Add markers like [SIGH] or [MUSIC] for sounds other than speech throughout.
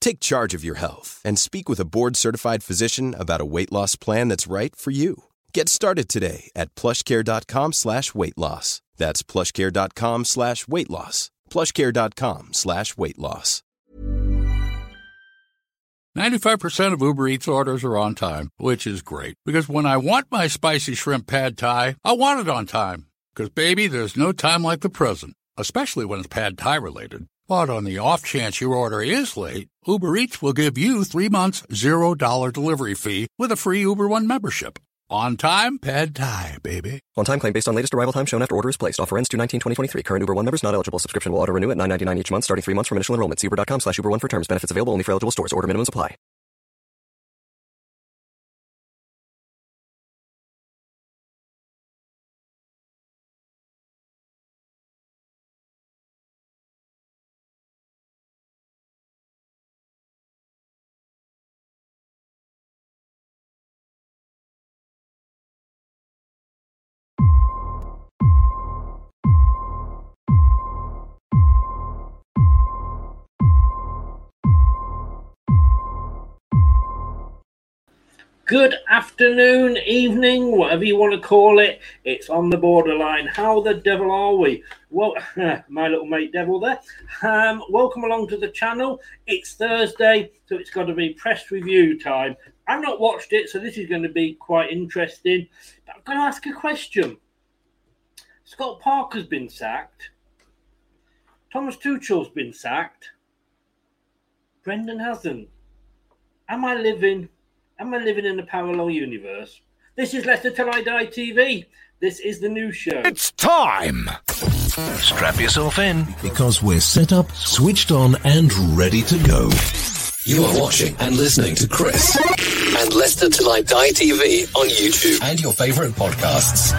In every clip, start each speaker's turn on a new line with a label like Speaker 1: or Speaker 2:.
Speaker 1: Take charge of your health and speak with a board certified physician about a weight loss plan that's right for you. Get started today at plushcare.com slash weight loss. That's plushcare.com slash weight loss. Plushcare.com slash weight loss.
Speaker 2: 95% of Uber Eats orders are on time, which is great because when I want my spicy shrimp pad thai, I want it on time. Because, baby, there's no time like the present, especially when it's pad thai related. But on the off chance your order is late, Uber Eats will give you three months, $0 delivery fee with a free Uber One membership. On time, pad thai, baby.
Speaker 3: On time claim based on latest arrival time shown after order is placed. Offer ends 2 19 2023. Current Uber One members not eligible. Subscription will auto renew at 9.99 each month starting three months from initial enrollment. See Uber.com slash Uber One for terms. Benefits available only for eligible stores. Order minimum apply.
Speaker 4: Good afternoon, evening, whatever you want to call it. It's on the borderline. How the devil are we? Well, [LAUGHS] my little mate devil there. Um, welcome along to the channel. It's Thursday, so it's got to be press review time. I've not watched it, so this is going to be quite interesting. But I'm going to ask a question. Scott Parker's been sacked. Thomas Tuchel's been sacked. Brendan hasn't. Am I living? Am I living in a parallel universe? This is Leicester Till I Die TV. This is the new show.
Speaker 5: It's time!
Speaker 6: Strap yourself in.
Speaker 7: Because we're set up, switched on, and ready to go.
Speaker 8: You are watching and listening to Chris and Leicester Till I Die TV on YouTube and your favorite podcasts.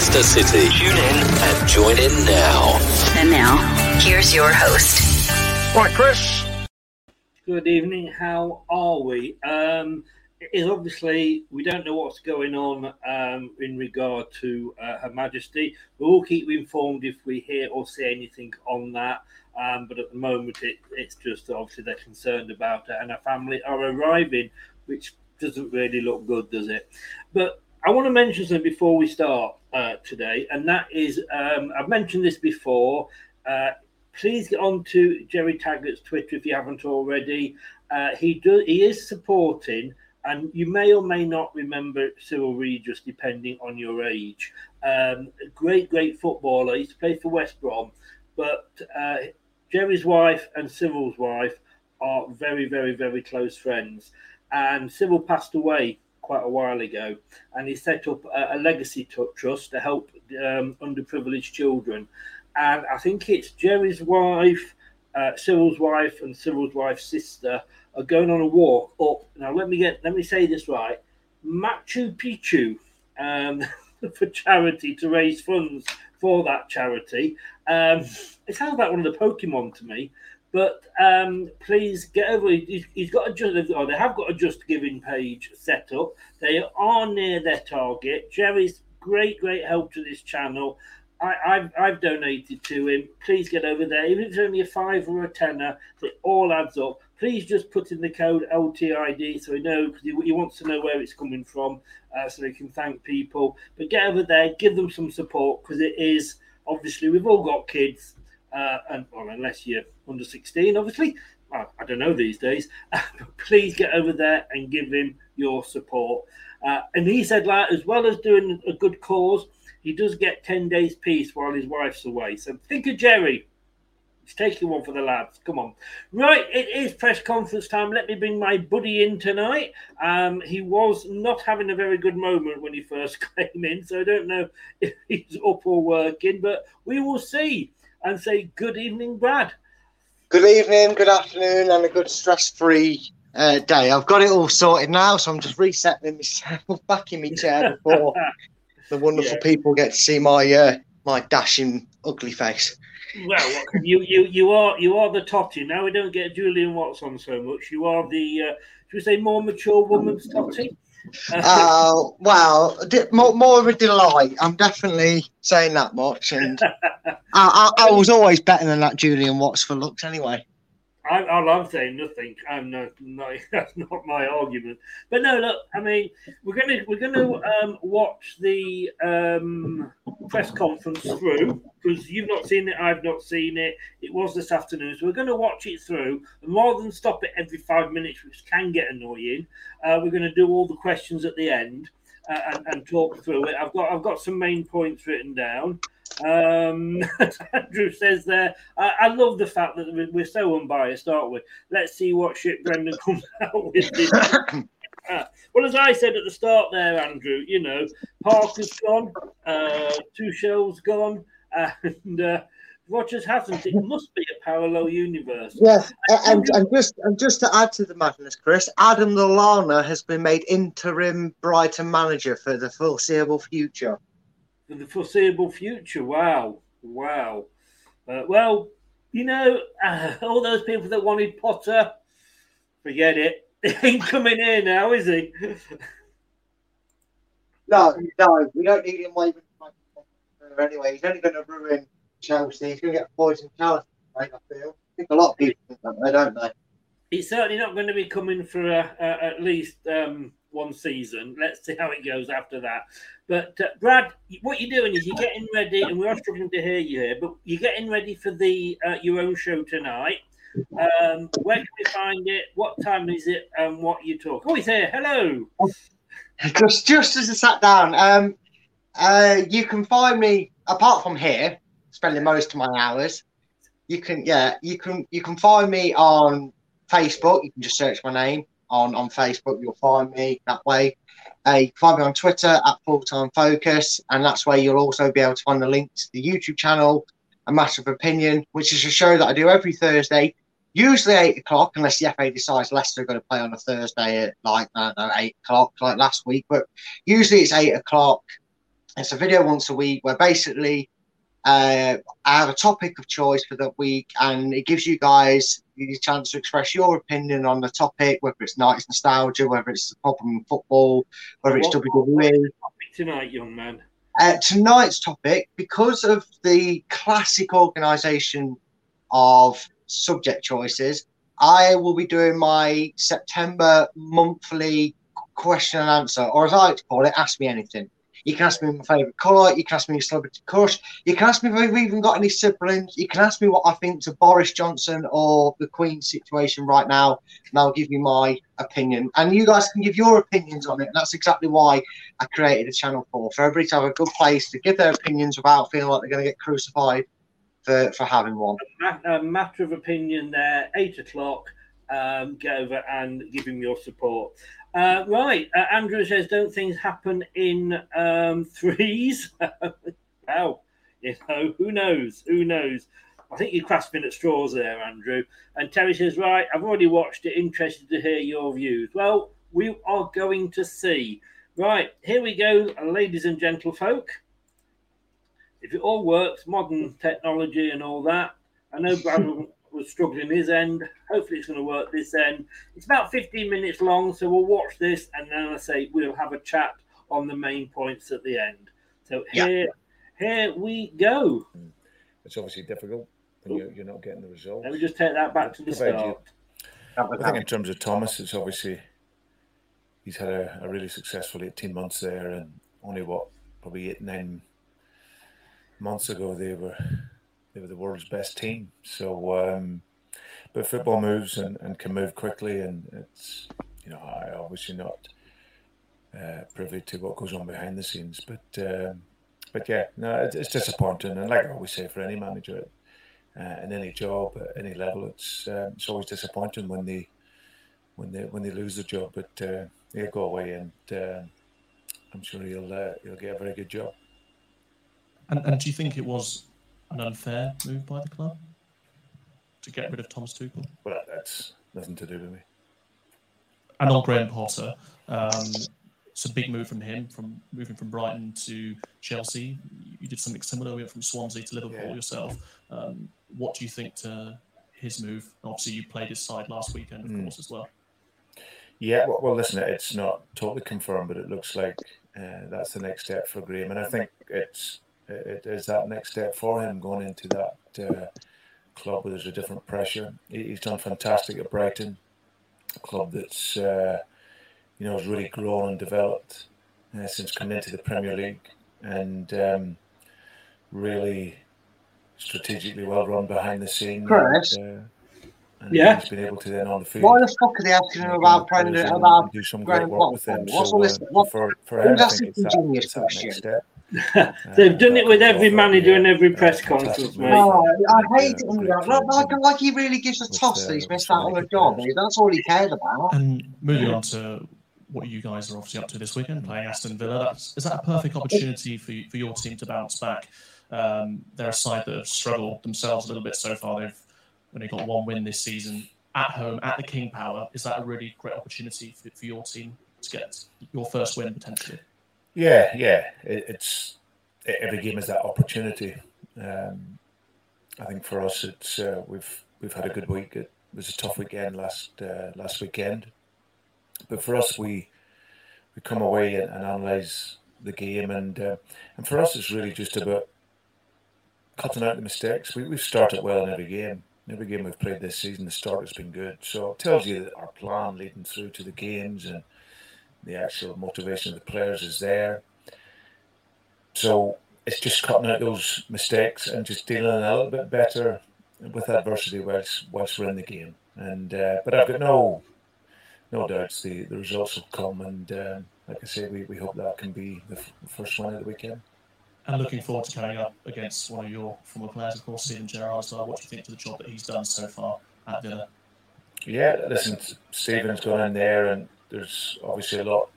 Speaker 8: Leicester City. Tune in and join in now.
Speaker 9: And now, here's your host.
Speaker 4: Right, Chris. Good evening. How are we? Um, it is obviously we don't know what's going on um, in regard to uh, Her Majesty. We'll keep you informed if we hear or see anything on that. Um, but at the moment, it, it's just obviously they're concerned about it, and her family are arriving, which doesn't really look good, does it? But I want to mention something before we start uh, today, and that is um, I've mentioned this before. Uh, please get on to Jerry Taggart's Twitter if you haven't already. Uh, he does. He is supporting and you may or may not remember Cyril Regis, depending on your age. Um, great, great footballer. He used to play for West Brom, but uh, Jerry's wife and Cyril's wife are very, very, very close friends. And Cyril passed away quite a while ago, and he set up a, a legacy trust to help um, underprivileged children. And I think it's Jerry's wife, uh, Cyril's wife, and Cyril's wife's sister are going on a walk up. Now, let me get let me say this right: Machu Picchu um, [LAUGHS] for charity to raise funds for that charity. Um, it sounds like one of the Pokemon to me. But um, please get over. He's, he's got a just, or they have got a Just Giving page set up. They are near their target. Jerry's great, great help to this channel. I, have I've donated to him. Please get over there. Even if it's only a five or a tenner, it all adds up. Please just put in the code LTID so he knows because he, he, wants to know where it's coming from, uh, so he can thank people. But get over there, give them some support because it is obviously we've all got kids, uh, and well, unless you're under 16, obviously. Well, I don't know these days. [LAUGHS] please get over there and give him your support. Uh, and he said, like, as well as doing a good cause, he does get 10 days peace while his wife's away. So think of Jerry. He's taking one for the lads. Come on. Right, it is press conference time. Let me bring my buddy in tonight. Um, he was not having a very good moment when he first [LAUGHS] came in, so I don't know if he's up or working, but we will see and say good evening, Brad.
Speaker 10: Good evening, good afternoon, and a good stress free uh, day. I've got it all sorted now, so I'm just resetting myself [LAUGHS] back in my chair before the wonderful yeah. people get to see my uh, my dashing ugly face.
Speaker 4: Well, you you you are you are the totty. Now we don't get Julian Watson so much. You are the uh, should we say more mature woman's totty?
Speaker 10: Uh, well, more, more of a delight. I'm definitely saying that much, and [LAUGHS] I, I, I was always better than that Julian Watts for looks, anyway.
Speaker 4: I, I'm saying nothing. I'm not, not, [LAUGHS] that's not my argument. But no, look. I mean, we're gonna we're gonna um, watch the um, press conference through because you've not seen it. I've not seen it. It was this afternoon, so we're gonna watch it through. And rather than stop it every five minutes, which can get annoying, uh, we're gonna do all the questions at the end and, and talk through it. I've got I've got some main points written down. Um, [LAUGHS] Andrew says there, I, I, love the fact that we're so unbiased, aren't we? Let's see what shit Brendan comes [LAUGHS] out with. uh, [COUGHS] well, as I said at the start there, Andrew, you know, Parker's gone, uh, Tuchel's gone, [LAUGHS] and uh, Rodgers hasn't. It must be a parallel universe.
Speaker 10: Yeah, and, and just and just to add to the madness, Chris, Adam Lallana has been made interim Brighton manager for the foreseeable future
Speaker 4: for the foreseeable future. Wow, wow. Uh, well, you know, uh, all those people that wanted Potter, forget it. [LAUGHS] He ain't coming here now, is he?
Speaker 10: no, no, we don't need him waving anyway. He's only going to ruin Chelsea. He's going to get poison Chelsea, I feel. I think a lot of people think that way, don't they?
Speaker 4: He's certainly not going to be coming for a, a, at least um, one season. Let's see how it goes after that. But uh, Brad, what you're doing is you're getting ready, and we are struggling to hear you here, but you're getting ready for the uh, your own show tonight. Um, where can we find it? What time is it? And what you talk? Oh, he's here. Hello.
Speaker 10: Just just as I sat down, um, uh, you can find me apart from here, spending most of my hours. You can yeah, you can you can find me on Facebook. You can just search my name on on Facebook. You'll find me that way. Uh, you can find me on Twitter at Full Time Focus, and that's where you'll also be able to find the link to the YouTube channel, A Matter of Opinion, which is a show that I do every Thursday, usually eight o'clock, unless the FA decides Leicester are going to play on a Thursday at like know, eight o'clock, like last week. But usually it's eight o'clock. It's a video once a week where basically uh, I have a topic of choice for that week, and it gives you guys the chance to express your opinion on the topic, whether it's nights nostalgia, whether it's the problem in football, whether it's what, WWE.
Speaker 4: tonight, young man?
Speaker 10: Uh, tonight's topic, because of the classic organisation of subject choices, I will be doing my September monthly question and answer, or as I like to call it, Ask Me Anything. You can ask me my favourite colour. You can ask me your celebrity crush. You can ask me if I've even got any siblings. You can ask me what I think to Boris Johnson or the Queen situation right now, and I'll give you my opinion. And you guys can give your opinions on it. And that's exactly why I created a channel for for everybody to have a good place to give their opinions without feeling like they're going to get crucified for, for having one.
Speaker 4: A matter of opinion there, eight o'clock. Um, get over and give him your support. Uh, right, uh, Andrew says, "Don't things happen in um, [LAUGHS] threes?" well, you know, who knows? Who knows? I think you're grasping at straws there, Andrew. And Terry says, "Right, I've already watched it. Interested to hear your views." Well, we are going to see. Right, here we go, ladies and gentlefolk. If it all works, modern technology and all that. I know Brad [LAUGHS] was struggling his end. Hopefully, it's going to work this end. It's about 15 minutes long, so we'll watch this and then I say we'll have a chat on the main points at the end. So here, yeah. here we go.
Speaker 11: It's obviously difficult when you're, you're, not getting the results.
Speaker 4: Let me just take that back to the start.
Speaker 11: I think in terms of Thomas, it's obviously he's had a, a, really successful 18 months there, and only what probably eight nine months ago they were they were the world's best team. So, um, but football moves and, and can move quickly, and it's you know I obviously not uh, privy to what goes on behind the scenes, but um, but yeah, no, it's, disappointing, and like I always say for any manager uh, in any job at any level, it's um, it's always disappointing when they when they when they lose the job, but uh, go away, and uh, I'm sure he'll uh, he'll get a very good job.
Speaker 12: And, and do you think it was an unfair move by the club to get rid of Thomas Tuchel?
Speaker 11: Well, that's nothing to do with me.
Speaker 12: And on Graham Potter, um, it's a big move from him, from moving from Brighton to Chelsea. You did something similar. We went from Swansea to Liverpool yeah. yourself. Um, what do you think to his move? Obviously, you played his side last weekend, of mm. course, as well.
Speaker 11: Yeah, well, well, listen, it's not totally confirmed, but it looks like uh, that's the next step for Graham, and I think it's it is that next step for him going into that uh, club where there's a different pressure. He's done fantastic at Brighton, a club that's uh, you know has really grown and developed uh, since coming into the Premier League, and um, really strategically well run behind the scenes.
Speaker 10: Chris.
Speaker 11: And, uh, and
Speaker 4: yeah.
Speaker 11: he's been able to then on the field.
Speaker 10: Why the fuck are they asking him about Brendan about
Speaker 11: do some great work with him?
Speaker 10: What's
Speaker 11: so,
Speaker 10: all this?
Speaker 11: uh,
Speaker 10: What,
Speaker 11: for, for him, I
Speaker 10: that's
Speaker 11: think
Speaker 10: a
Speaker 11: it's that,
Speaker 10: genius
Speaker 11: that next step.
Speaker 4: They've done it with every manager and every press conference, mate.
Speaker 10: Oh, I hate it when that. Like, like, like he really gives a toss that he's missed out on a job. That's all he cared about.
Speaker 12: And moving on to what you guys are obviously up to this weekend, playing Aston Villa. That's, is that a perfect opportunity for, for your team to bounce back? Um, they're a side that have struggled themselves a little bit so far. They've only got one win this season at home at the King Power. Is that a really great opportunity for, for your team to get your first win potentially?
Speaker 11: Yeah, yeah. It, it's every game is that opportunity. Um, I think for us, it's uh, we've we've had a good week. It was a tough weekend last uh, last weekend, but for us, we we come away and, and analyze the game, and uh, and for us, it's really just about cutting out the mistakes. We we've started well in every game. Every game we've played this season, the start has been good. So it tells you that our plan leading through to the games and the actual motivation of the players is there. So it's just cutting out those mistakes and just dealing a little bit better with adversity whilst whilst we're in the game. And uh, but I've got no no doubts the, the results will come. And uh, like I say, we, we hope that can be the f- first one of the weekend.
Speaker 12: And looking forward to coming up against one of your former players, of course, Steven Gerrard as well. What do you think to the job that he's done so far at Villa?
Speaker 11: Yeah, listen, Steven's gone in there, and there's obviously a lot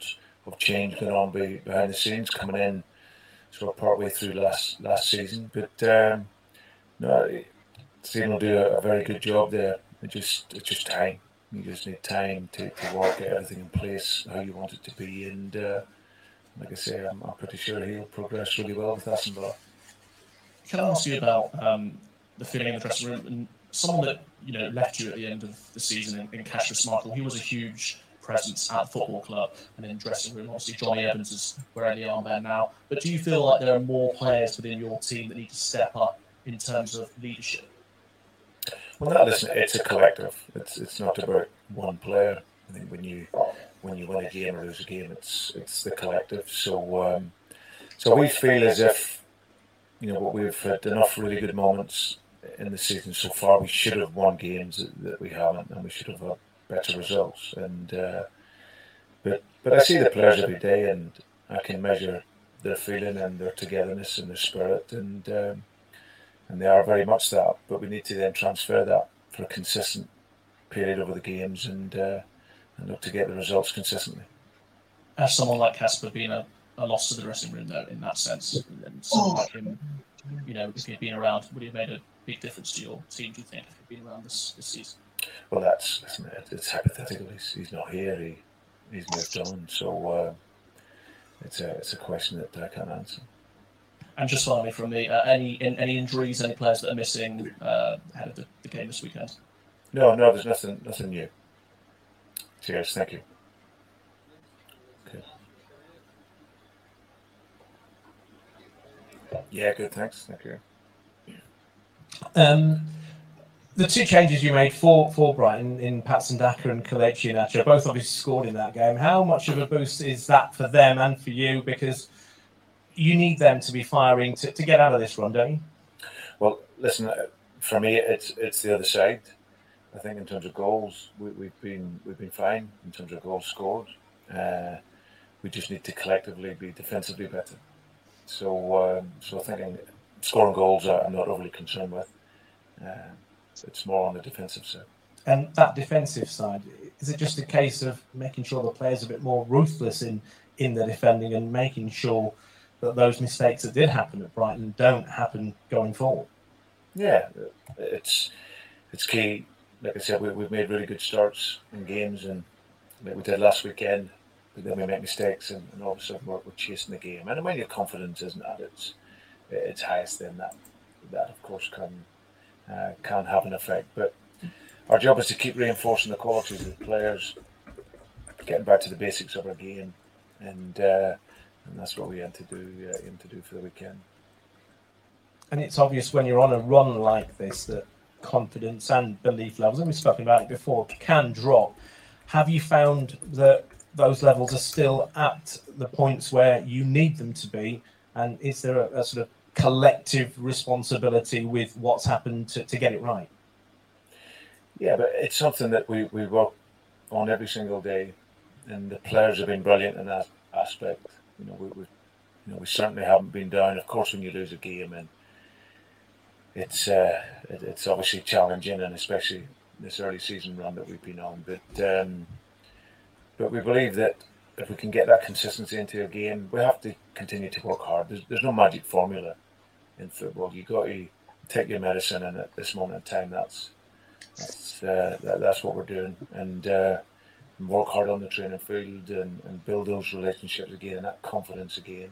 Speaker 11: of change going on behind the scenes coming in sort of partway through last last season. But um, no, Steven will do a, a, very good job there. It just it's just time. You just need time to, to work, get everything in place how you want it to be, and uh, like I say, I'm, I'm, pretty sure he'll progress really well with Villa.
Speaker 12: Can I ask you about um, the feeling in the dressing room and someone that you know left you at the end of the season in, in Kasper Schmeichel? He was a huge presence at football club and in dressing room. Obviously, Jonny Evans is wearing the armband now. But do you feel like there are more players within your team that need to step up in terms of leadership?
Speaker 11: Well, no, listen, it's a collective. It's it's not about one player. I think when you when you win a game or lose a game, it's it's the collective. So um, so we feel as if you know what we've had enough really good moments in the season so far. We should have won games that, that we haven't, and we should have better results. And uh, but but I see the players every day, and I can measure their feeling and their togetherness and their spirit, and um, and they are very much that. But we need to then transfer that for a consistent period over the games, and uh, and look to get the results consistently.
Speaker 12: Has someone like Kasper been a, a loss to the dressing room though, in that sense? And someone like him, you know, if he'd been around, would he have made a big difference to your team? Do you think if he'd been around this, this season?
Speaker 11: Well, that's listen, it's hypothetical. He's, he's not here. He he's moved on. So uh, it's a it's a question that I can't answer.
Speaker 12: And just finally from me, uh, any in, any injuries, any players that are missing uh, ahead of the, the game this weekend?
Speaker 11: No, no, there's nothing nothing new. Cheers, thank you. Okay. Yeah, good. Thanks. Thank you.
Speaker 13: Um, the two changes you made for for Brighton in Patson Daka and Kelechi Iheanacho both obviously scored in that game. How much of a boost is that for them and for you? Because you need them to be firing to, to get out of this run, don't you?
Speaker 11: Well, listen, uh, for me, it's it's the other side. I think in terms of goals, we, we've been we've been fine in terms of goals scored. Uh, we just need to collectively be defensively better. So, um, so I think scoring goals, I'm not overly concerned with. Uh, it's more on the defensive side.
Speaker 13: And that defensive side, is it just a case of making sure the players are a bit more ruthless in in the defending and making sure that those mistakes that did happen at Brighton don't happen going forward?
Speaker 11: Yeah, it's it's key. Like I said, we, we've made really good starts in games, and like we did last weekend. But then we make mistakes, and, and all of a sudden we're, we're chasing the game. And when your confidence isn't at its its highest, then that that of course can uh, can have an effect. But our job is to keep reinforcing the qualities of the players, getting back to the basics of our game, and uh, and that's what we aim to do uh, aim to do for the weekend.
Speaker 13: And it's obvious when you're on a run like this that confidence and belief levels, and we've spoken about it before, can drop. Have you found that those levels are still at the points where you need them to be? And is there a, a sort of collective responsibility with what's happened to, to get it right?
Speaker 11: Yeah, but it's something that we, we work on every single day, and the players have been brilliant in that aspect. You know, we, we you know we certainly haven't been down. Of course, when you lose a game, and it's uh, it, it's obviously challenging, and especially this early season run that we've been on. But um, but we believe that if we can get that consistency into a game, we have to continue to work hard. There's, there's no magic formula in football. You got to take your medicine, and at this moment in time, that's that's uh, that, that's what we're doing, and, uh, work hard on the training field and, and build those relationships again, that confidence again,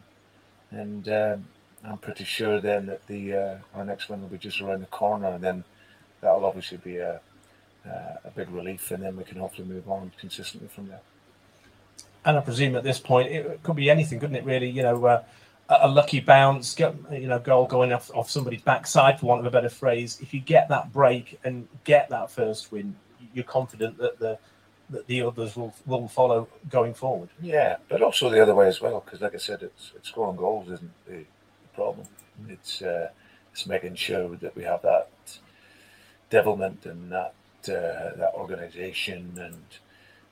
Speaker 11: and um, I'm pretty sure then that the uh, our next one will be just around the corner, and then that'll obviously be a a big relief, and then we can hopefully move on consistently from there.
Speaker 13: And I presume at this point it could be anything, couldn't it? Really, you know, uh, a lucky bounce, get, you know, goal going off, off somebody's backside, for want of a better phrase. If you get that break and get that first win, you're confident that the that the others will will follow going forward.
Speaker 11: Yeah, but also the other way as well, because like I said, it's, it's scoring goals isn't the problem. It's uh, it's making sure that we have that devilment and that uh, that organisation and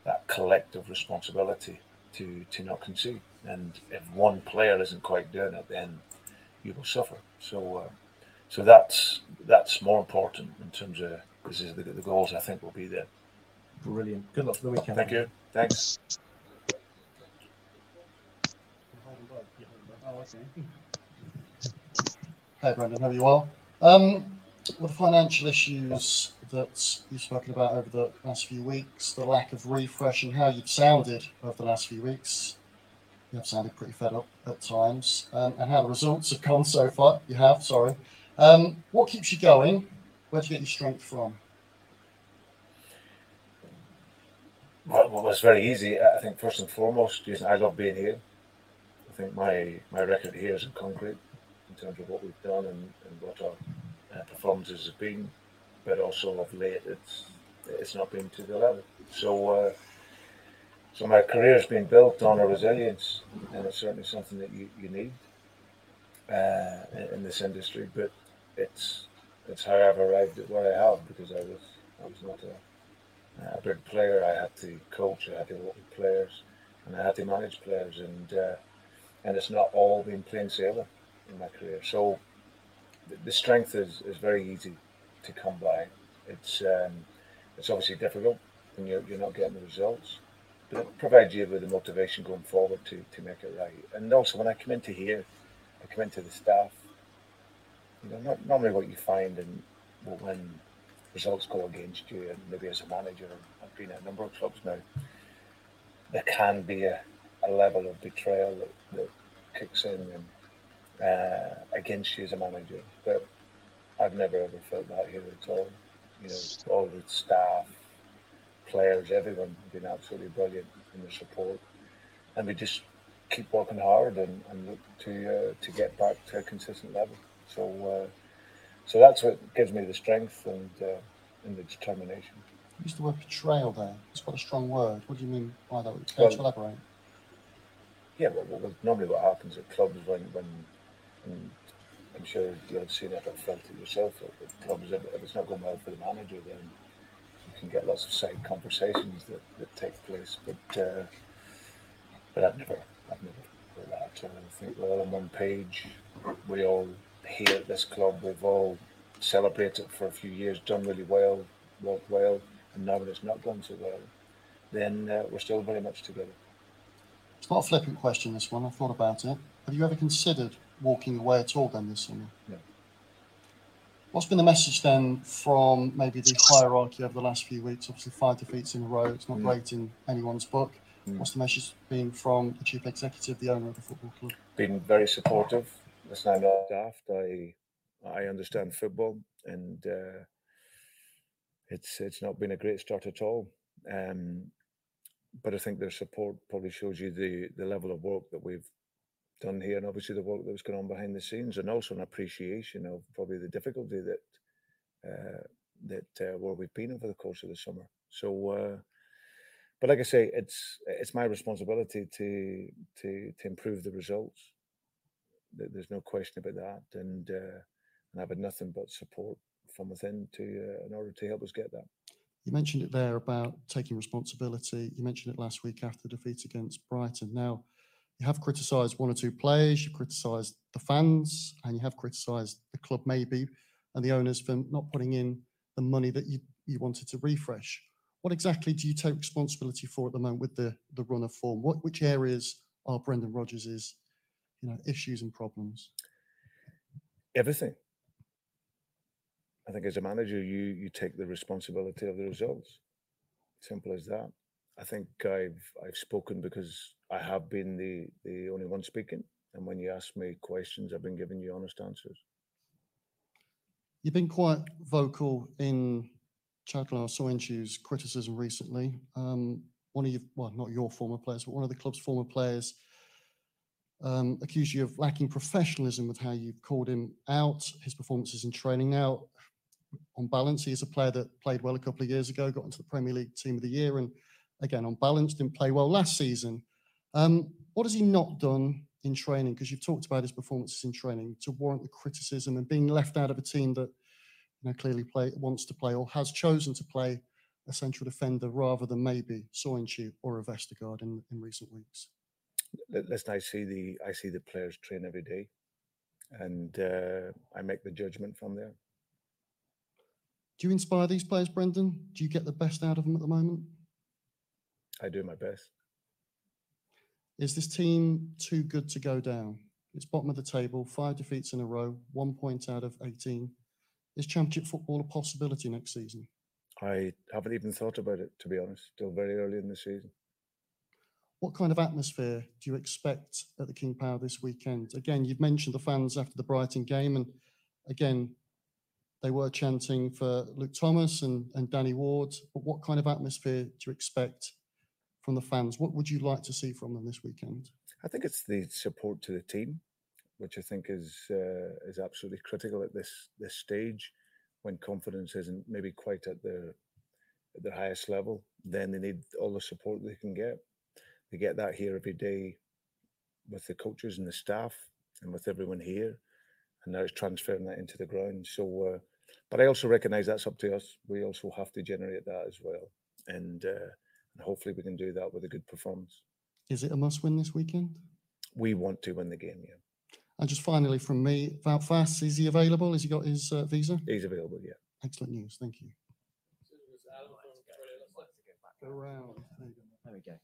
Speaker 11: that collective responsibility to to not concede. And if one player isn't quite doing it, then you will suffer. So, uh, so that's that's more important in terms of because the, the goals I think will be there.
Speaker 13: Brilliant. Good luck for the weekend.
Speaker 11: Thank you. Thanks.
Speaker 14: Hey, Brendan, how are you well? Um, with the financial issues that you've spoken about over the last few weeks, the lack of refresh, and how you've sounded over the last few weeks, you have sounded pretty fed up at times, um, and how the results have gone so far. You have, sorry. Um, what keeps you going? Where do you get your strength from?
Speaker 11: Well, it's very easy. I think first and foremost, Jason, I love being here. I think my my record here is concrete in terms of what we've done and, and what our uh, performances have been, but also of late it's it's not been to the level. So. Uh, so my career has been built on a resilience, and it's certainly something that you, you need. uh, in, in this industry, but it's it's how I've arrived at where I have because I was I was not a, a big player. I had to coach, I had to work with players, and I had to manage players, and uh, and it's not all been plain sailing in my career. So the, the strength is, is very easy to come by. It's um, it's obviously difficult when you're, you're not getting the results, but it provides you with the motivation going forward to, to make it right. And also when I come into here, I come into the staff. You know, not normally what you find and when results go against you, and maybe as a manager, I've been at a number of clubs now. There can be a, a level of betrayal that, that kicks in and uh, against you as a manager, but I've never ever felt that here at all. You know, all the staff, players, everyone have been absolutely brilliant in their support, and we just keep working hard and, and look to uh, to get back to a consistent level. So, uh, so that's what gives me the strength and uh, and the determination.
Speaker 14: You used the word betrayal there. It's quite a strong word. What do you mean by that? Can you elaborate?
Speaker 11: Yeah, well, well, normally what happens at clubs when, when, when I'm sure you've seen it, I've felt it yourself if, it's not going well for the manager, then you can get lots of side conversations that, that take place. But uh, but I've never, I've never put that. at. I think we're all on one page. We all here at this club, we've all celebrated for a few years, done really well, worked well, and now when it's not gone so well, then uh, we're still very much together.
Speaker 14: It's not a flippant question, this one. I've thought about it. Have you ever considered walking away at all then this summer?
Speaker 11: No.
Speaker 14: What's been the message then from maybe the hierarchy over the last few weeks? Obviously, five defeats in a row. It's not
Speaker 11: Mm.
Speaker 14: great in anyone's book.
Speaker 11: Mm.
Speaker 14: What's the message been from the chief executive, the owner of the football club?
Speaker 11: been very supportive. Listen, I'm not daft. I I understand football, and uh, it's it's not been a great start at all. Um, but I think their support probably shows you the the level of work that we've done here, and obviously the work that was going on behind the scenes, and also an appreciation of probably the difficulty that uh, that uh, where we've been over the course of the summer. So. Uh, but like I say, it's it's my responsibility to to to improve the results. There's no question about that, and uh, and I've had nothing but support from within to uh, in order to help us get that.
Speaker 14: You mentioned it there about taking responsibility. You mentioned it last week after the defeat against Brighton. Now, you have criticised one or two players, you've criticised the fans, and you have criticised the club maybe and the owners for not putting in the money that you, you wanted to refresh. What exactly do you take responsibility for at the moment with the, the run of form? What which areas are Brendan Rodgers' you know issues and problems?
Speaker 11: Everything. I think as a manager, you you take the responsibility of the results. Simple as that. I think I've I've spoken because I have been the the only one speaking, and when you ask me questions, I've been giving you honest answers.
Speaker 14: You've been quite vocal in Çağlar Söyüncü's criticism recently. Um, one of your, well, not your former players, but one of the club's former players um, accused you of lacking professionalism with how you've called him out, his performances in training. Now, on balance, he is a player that played well a couple of years ago, got into the Premier League Team of the Year, and again, on balance, didn't play well last season. Um, what has he not done in training? Because you've talked about his performances in training to warrant the criticism and being left out of a team that you know, clearly play wants to play or has chosen to play a central defender rather than maybe Söyüncü or a Vestergaard in, in recent weeks.
Speaker 11: Listen, I see the I see the players train every day, and uh, I make the judgment from there.
Speaker 14: Do you inspire these players, Brendan? Do you get the best out of them at the moment?
Speaker 11: I do my best.
Speaker 14: Is this team too good to go down? It's bottom of the table, five defeats in a row, one point out of 18. Is championship football a possibility next season?
Speaker 11: I haven't even thought about it, to be honest. Still very early in the season.
Speaker 14: What kind of atmosphere do you expect at the King Power this weekend? Again, you've mentioned the fans after the Brighton game, and again, they were chanting for Luke Thomas and, and Danny Ward. But what kind of atmosphere do you expect from the fans? What would you like to see from them this weekend?
Speaker 11: I think it's the support to the team, which I think is uh, is absolutely critical at this this stage, when confidence isn't maybe quite at their at their highest level. Then they need all the support they can get. They get that here every day with the coaches and the staff. and with everyone here, and now it's transferring that into the ground. So, uh, but I also recognise that's up to us. We also have to generate that as well, and, uh, and hopefully we can do that with a good performance.
Speaker 14: Is it a must win this weekend?
Speaker 11: We want to win the game, yeah.
Speaker 14: And just finally from me, Wout Faes, is he available? Has he got his uh, visa?
Speaker 11: He's available, yeah.
Speaker 14: Excellent news. Thank you. Around.
Speaker 15: There we go.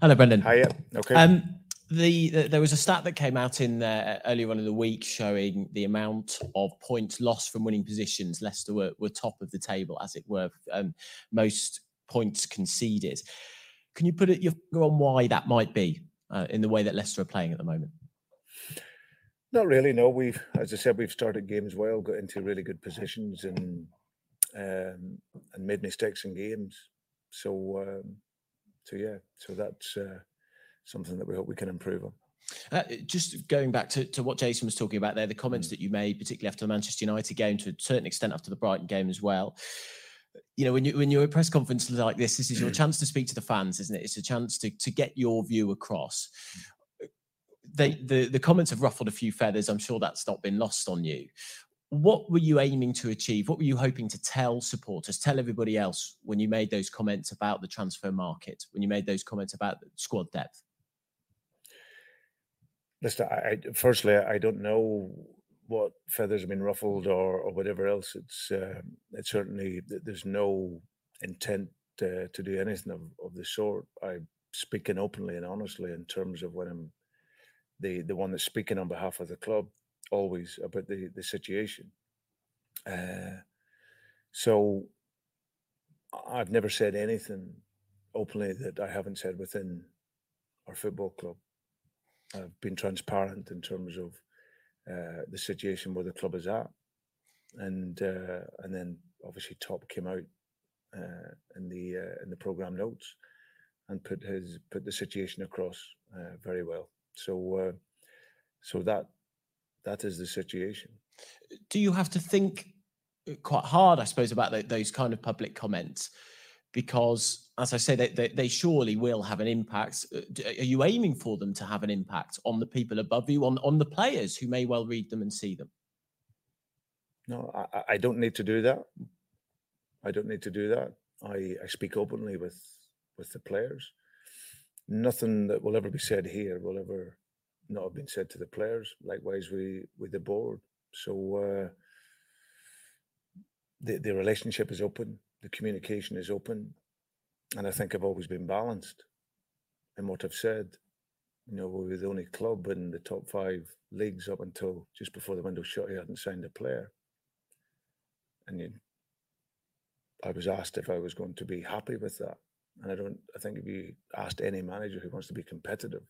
Speaker 15: Hello, Brendan.
Speaker 11: Hiya. Okay.
Speaker 15: Um, the, the there was a stat that came out in uh, earlier on in the week showing the amount of points lost from winning positions. Leicester were, were top of the table, as it were, um, most points conceded. Can you put it your finger on why that might be uh, in the way that Leicester are playing at the moment?
Speaker 11: Not really. No, we've, as I said, we've started games well, got into really good positions, and um, and made mistakes in games. So, um, so yeah, so that's uh, something that we hope we can improve on.
Speaker 15: Uh, just going back to, to what Jason was talking about there, the comments that you made, particularly after the Manchester United game, to a certain extent after the Brighton game as well. You know, when you when you're at a press conference like this, this is your mm. chance to speak to the fans, isn't it? It's a chance to to get your view across. They, the the comments have ruffled a few feathers. I'm sure that's not been lost on you. What were you aiming to achieve? What were you hoping to tell supporters, tell everybody else when you made those comments about the transfer market, when you made those comments about the squad depth?
Speaker 11: Listen, I firstly I don't know what feathers have been ruffled or, or whatever else. It's uh, it's certainly there's no intent uh, to do anything of, of the sort. I'm speaking openly and honestly in terms of when I'm the the one that's speaking on behalf of the club always about the the situation. Uh, so I've never said anything openly that I haven't said within our football club. I've been transparent in terms of uh, the situation where the club is at, and uh, and then obviously Top came out uh, in the uh, in the program notes and put his put the situation across uh, very well. So so that that is the situation.
Speaker 15: Do you have to think quite hard, I suppose, about the, those kind of public comments? Because, as I say, they, they, they, surely will have an impact. Uh, are you aiming for them to have an impact on the people above you, on, on the players who may well read them and see them?
Speaker 11: No, I, I don't need to do that. I don't need to do that. I, I speak openly with with the players. Nothing that will ever be said here will ever not have been said to the players. Likewise, we with the board. So uh, the the relationship is open, the communication is open, and I think I've always been balanced in what I've said. You know, we were the only club in the top five leagues up until just before the window shut. He hadn't signed a player, and you, I was asked if I was going to be happy with that. And I don't. I think if you asked any manager who wants to be competitive,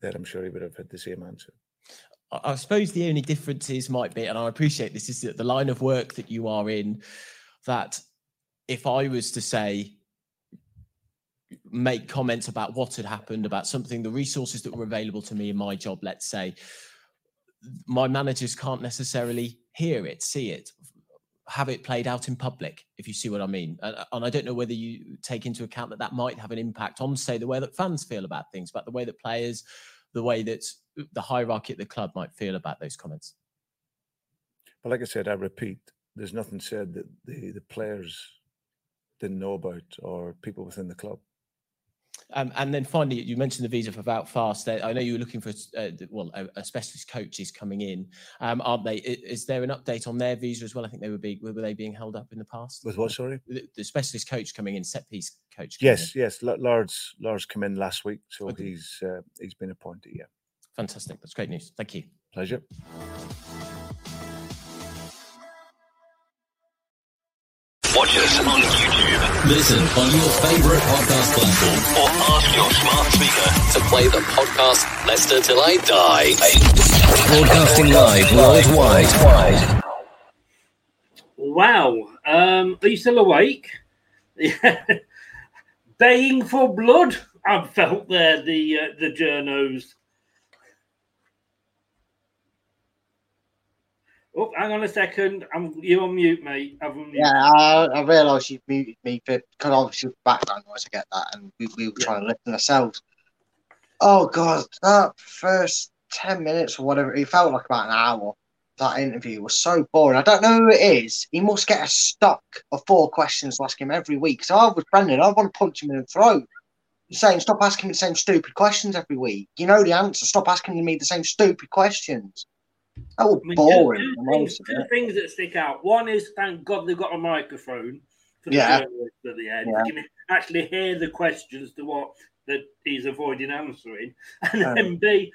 Speaker 11: then I'm sure he would have had the same answer.
Speaker 15: I suppose the only differences might be, and I appreciate this, is that the line of work that you are in, that if I was to say, make comments about what had happened, about something, the resources that were available to me in my job, let's say, my managers can't necessarily hear it, see it, have it played out in public, if you see what I mean. And, and, I don't know whether you take into account that that might have an impact on, say, the way that fans feel about things, about the way that players, the way that the hierarchy at the club might feel about those comments.
Speaker 11: But like I said, I repeat, there's nothing said that the, the players didn't know about or people within the club.
Speaker 15: Um, and then finally, you mentioned the visa for Wout Faes. I know you were looking for uh, well, a, a, specialist coach is coming in, um, aren't they? Is there an update on their visa as well? I think they were being were they being held up in the past?
Speaker 11: With what? Sorry,
Speaker 15: the, the specialist coach coming in, set piece coach.
Speaker 11: Yes,
Speaker 15: in.
Speaker 11: yes. Lars Lars came in last week, so okay. he's uh, he's been appointed. Yeah,
Speaker 15: fantastic. That's great news. Thank you.
Speaker 11: Pleasure.
Speaker 8: Watch us on YouTube. Listen on your favorite podcast platform or ask your smart speaker to play the podcast Leicester Till I Die. Broadcasting live worldwide.
Speaker 4: Wow. Um, are you still awake? [LAUGHS] Baying for blood. I've felt there the uh, the journos. Oh, hang on a second. I'm you on mute, mate.
Speaker 10: Yeah, I, I realised you muted me for because obviously background noise. I get that, and we, we were yeah. trying to listen ourselves. Oh god, that first ten minutes or whatever. It felt like about an hour. That interview was so boring. I don't know who it is. He must get a stock of four questions to ask him every week. So I was Brendan. I want to punch him in the throat. saying, stop asking me the same stupid questions every week. You know the answer. Stop asking me the same stupid questions. That was
Speaker 4: I mean,
Speaker 10: boring.
Speaker 4: Two, two, things, two things that stick out. One is, thank God they've got a microphone for the
Speaker 10: Yeah.
Speaker 4: journalist at the end.
Speaker 10: Yeah.
Speaker 4: You can actually hear the questions to what that he's avoiding answering. [LAUGHS] And
Speaker 10: Um,
Speaker 4: then B,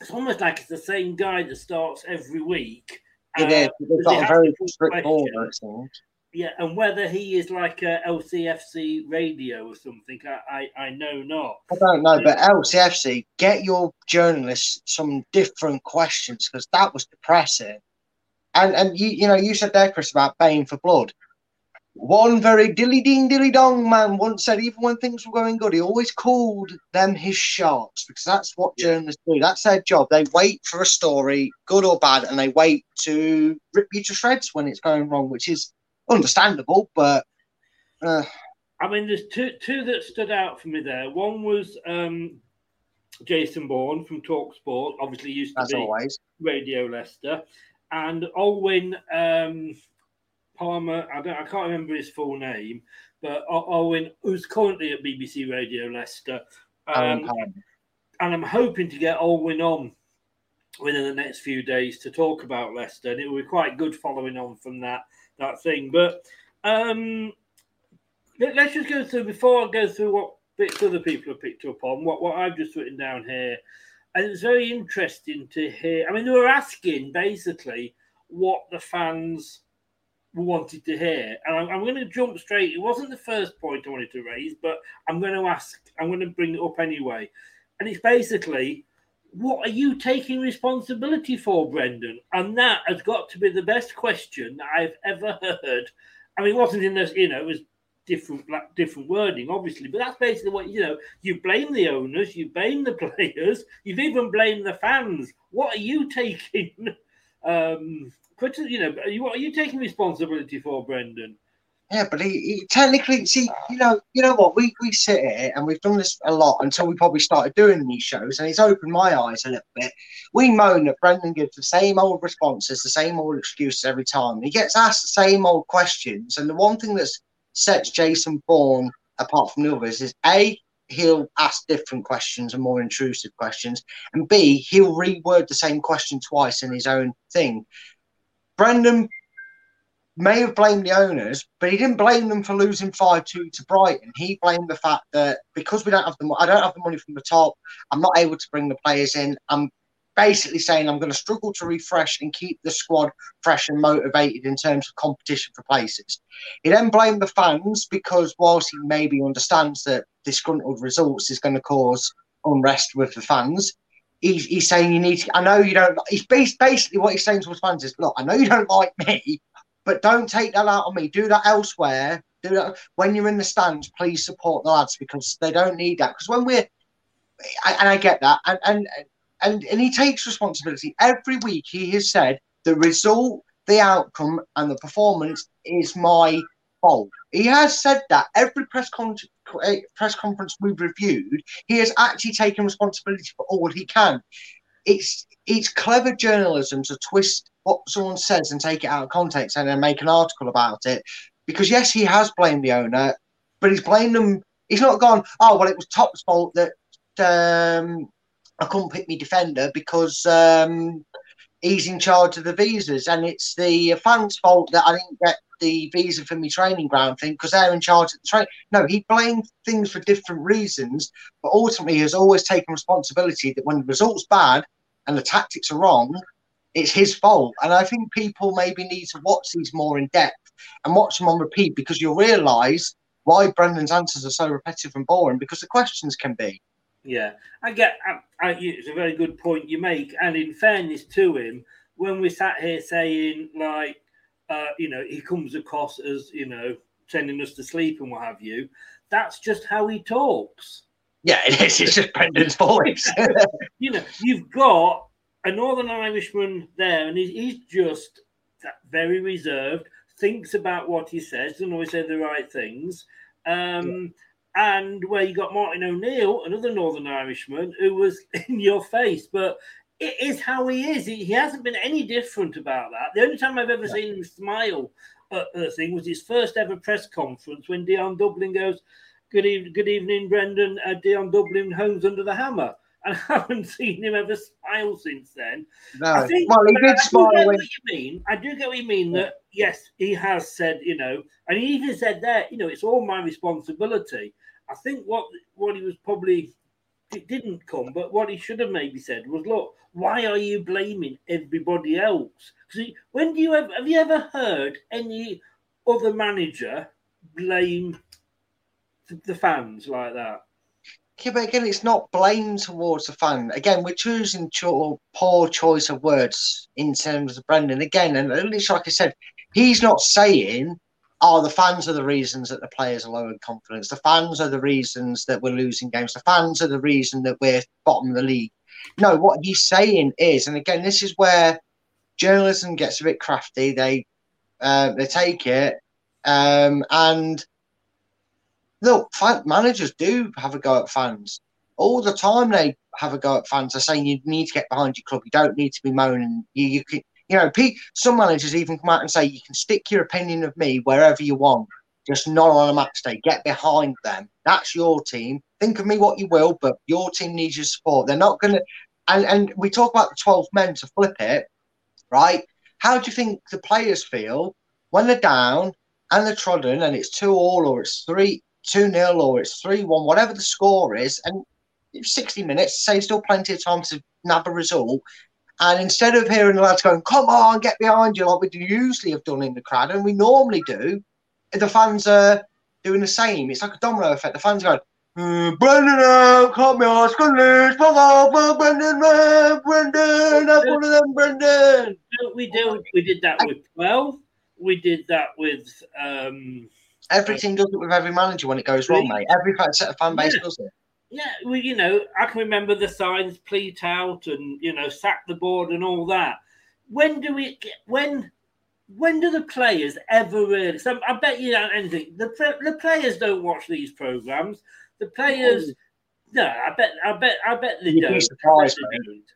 Speaker 4: it's almost like it's the same guy that starts every week.
Speaker 10: It
Speaker 4: uh,
Speaker 10: is. They've got a very strict order, it seems.
Speaker 4: Yeah, and whether he is like a LCFC radio or something, I, I, I know not.
Speaker 10: I don't know, but LCFC, get your journalists some different questions because that was depressing. And and you you know you said there, Chris, about baying for blood. One very dilly ding dilly dong man once said even when things were going good, he always called them his sharks because that's what journalists do. That's their job. They wait for a story, good or bad, and they wait to rip you to shreds when it's going wrong, which is understandable. But uh,
Speaker 4: I mean, there's two two that stood out for me there. One was um, Jason Bourne from Talk Sport, obviously used to
Speaker 10: As
Speaker 4: be
Speaker 10: always.
Speaker 4: Radio Leicester, and Olwyn um, Palmer. I don't, I can't remember his full name, but Olwyn, who's currently at BBC Radio Leicester, um, and I'm hoping to get Olwyn on within the next few days to talk about Leicester, and it will be quite good following on from that that thing. But um, let, us just go through before I go through what bits other people have picked up on. What what I've just written down here, and it's very interesting to hear. I mean, they were asking basically what the fans wanted to hear, and I'm, I'm going to jump straight. It wasn't the first point I wanted to raise, but I'm going to ask. I'm going to bring it up anyway, and it's basically. What are you taking responsibility for, Brendan? And that has got to be the best question that I've ever heard. I mean, it wasn't in this, you know, it was different different wording, obviously, but that's basically what you know. You blame the owners, you blame the [LAUGHS] players, you've even blamed the fans. What are you taking? [LAUGHS] Um, you know, what are you taking responsibility for, Brendan?
Speaker 10: Yeah, but he, he technically see, you know, you know what? We we sit here and we've done this a lot until we probably started doing these shows, and it's opened my eyes a little bit. We moan that Brendan gives the same old responses, the same old excuses every time. He gets asked the same old questions, and the one thing that sets Jason Bourne apart from the others is a he'll ask different questions and more intrusive questions, and b he'll reword the same question twice in his own thing. Brendan may have blamed the owners, but he didn't blame them for losing five two to Brighton. He blamed the fact that because we don't have the I don't have the money from the top, I'm not able to bring the players in. I'm basically saying I'm going to struggle to refresh and keep the squad fresh and motivated in terms of competition for places. He then blamed the fans because whilst he maybe understands that disgruntled results is going to cause unrest with the fans. He's, he's saying you need to. I know you don't. He's basically what he's saying to his fans is, look, I know you don't like me, but don't take that out on me. Do that elsewhere. Do that when you're in the stands. Please support the lads because they don't need that. Because when we're, and I get that, and and and and he takes responsibility every week. He has said the result, the outcome, and the performance is my fault. He has said that every press con- eh, press conference we've reviewed. He has actually taken responsibility for all he can. It's it's clever journalism to twist what someone says and take it out of context and then make an article about it. Because yes, he has blamed the owner, but he's blamed them. He's not gone. Oh well, it was Top's fault that um, I couldn't pick me defender because um, he's in charge of the visas, and it's the fans' fault that I didn't get the visa for my training ground thing because they're in charge of the train. No, he blamed things for different reasons, but ultimately has always taken responsibility that when the result's bad and the tactics are wrong, it's his fault. And I think people maybe need to watch these more in depth and watch them on repeat because you'll realise why Brendan's answers are so repetitive and boring because the questions can be.
Speaker 4: Yeah, I get. I, I, it's a very good point you make, and in fairness to him, when we sat here saying like, uh, you know, he comes across as you know sending us to sleep and what have you, that's just how he talks.
Speaker 10: Yeah, it is. It's just [LAUGHS] Brendan's voice. [LAUGHS]
Speaker 4: you know, you've got a Northern Irishman there, and he's, he's just very reserved, thinks about what he says, doesn't always say the right things. Um, And where you got Martin O'Neill, another Northern Irishman, who was [LAUGHS] in your face. But it is how he is. He, he hasn't been any different about that. The only time I've ever seen him smile at the thing was his first ever press conference when Dion Dublin goes, "Good evening, good evening, Brendan. Uh, Dion Dublin, homes under the hammer." [LAUGHS] And I haven't seen him ever smile since then.
Speaker 10: No.
Speaker 4: I think,
Speaker 10: well, he
Speaker 4: I
Speaker 10: did
Speaker 4: do
Speaker 10: smile
Speaker 4: get
Speaker 10: when
Speaker 4: what you mean. I do get what you mean that yes, he has said, you know, and he even said that, you know, it's all my responsibility. I think what what he was probably it didn't come, but what he should have maybe said was, look, why are you blaming everybody else? Because when do you ever have you ever heard any other manager blame the- fans like that?
Speaker 10: Yeah, but again, it's not blame towards the fan. Again, we're choosing cho- poor choice of words in terms of Brendan. Again, and it's like I said, he's not saying, "Oh, the fans are the reasons that the players are low in confidence. The fans are the reasons that we're losing games. The fans are the reason that we're bottom of the league." No, what he's saying is, and again, this is where journalism gets a bit crafty. They uh, they take it, um, and look, fan, managers do have a go at fans all the time. They have a go at fans. They're saying you need to get behind your club. You don't need to be moaning. You, you can, you know, some managers even come out and say you can stick your opinion of me wherever you want, just not on a match day. Get behind them. That's your team. Think of me what you will, but your team needs your support. They're not going to. And and we talk about the twelve men to flip it, right? How do you think the players feel when they're down and they're trodden and it's two all or it's three two nil or it's three one, whatever the score is, and sixty minutes, say still plenty of time to nab a result. And instead of hearing the lads going, "Come on, get behind you," like we usually have done in the crowd, and we normally do, the fans are doing the same. It's like a domino effect. The fans are going. "Uh, Brendan out, me off, fuck off, uh, Brendan, uh, Brendan, one of them, Brendan.
Speaker 4: We do. We did that with twelve. We did that with. um
Speaker 10: Every team does it with every manager when it goes wrong, mate. Every set of fan base
Speaker 4: Yeah.
Speaker 10: does it.
Speaker 4: Yeah, well, you know, I can remember the signs, pleat out, and you know, sack the board and all that. When do we get when? When do the players ever really? So I bet you don't anything. The the players don't watch these programs. The players, no, I bet, I bet, I bet they
Speaker 10: You'd
Speaker 4: don't.
Speaker 10: be surprised.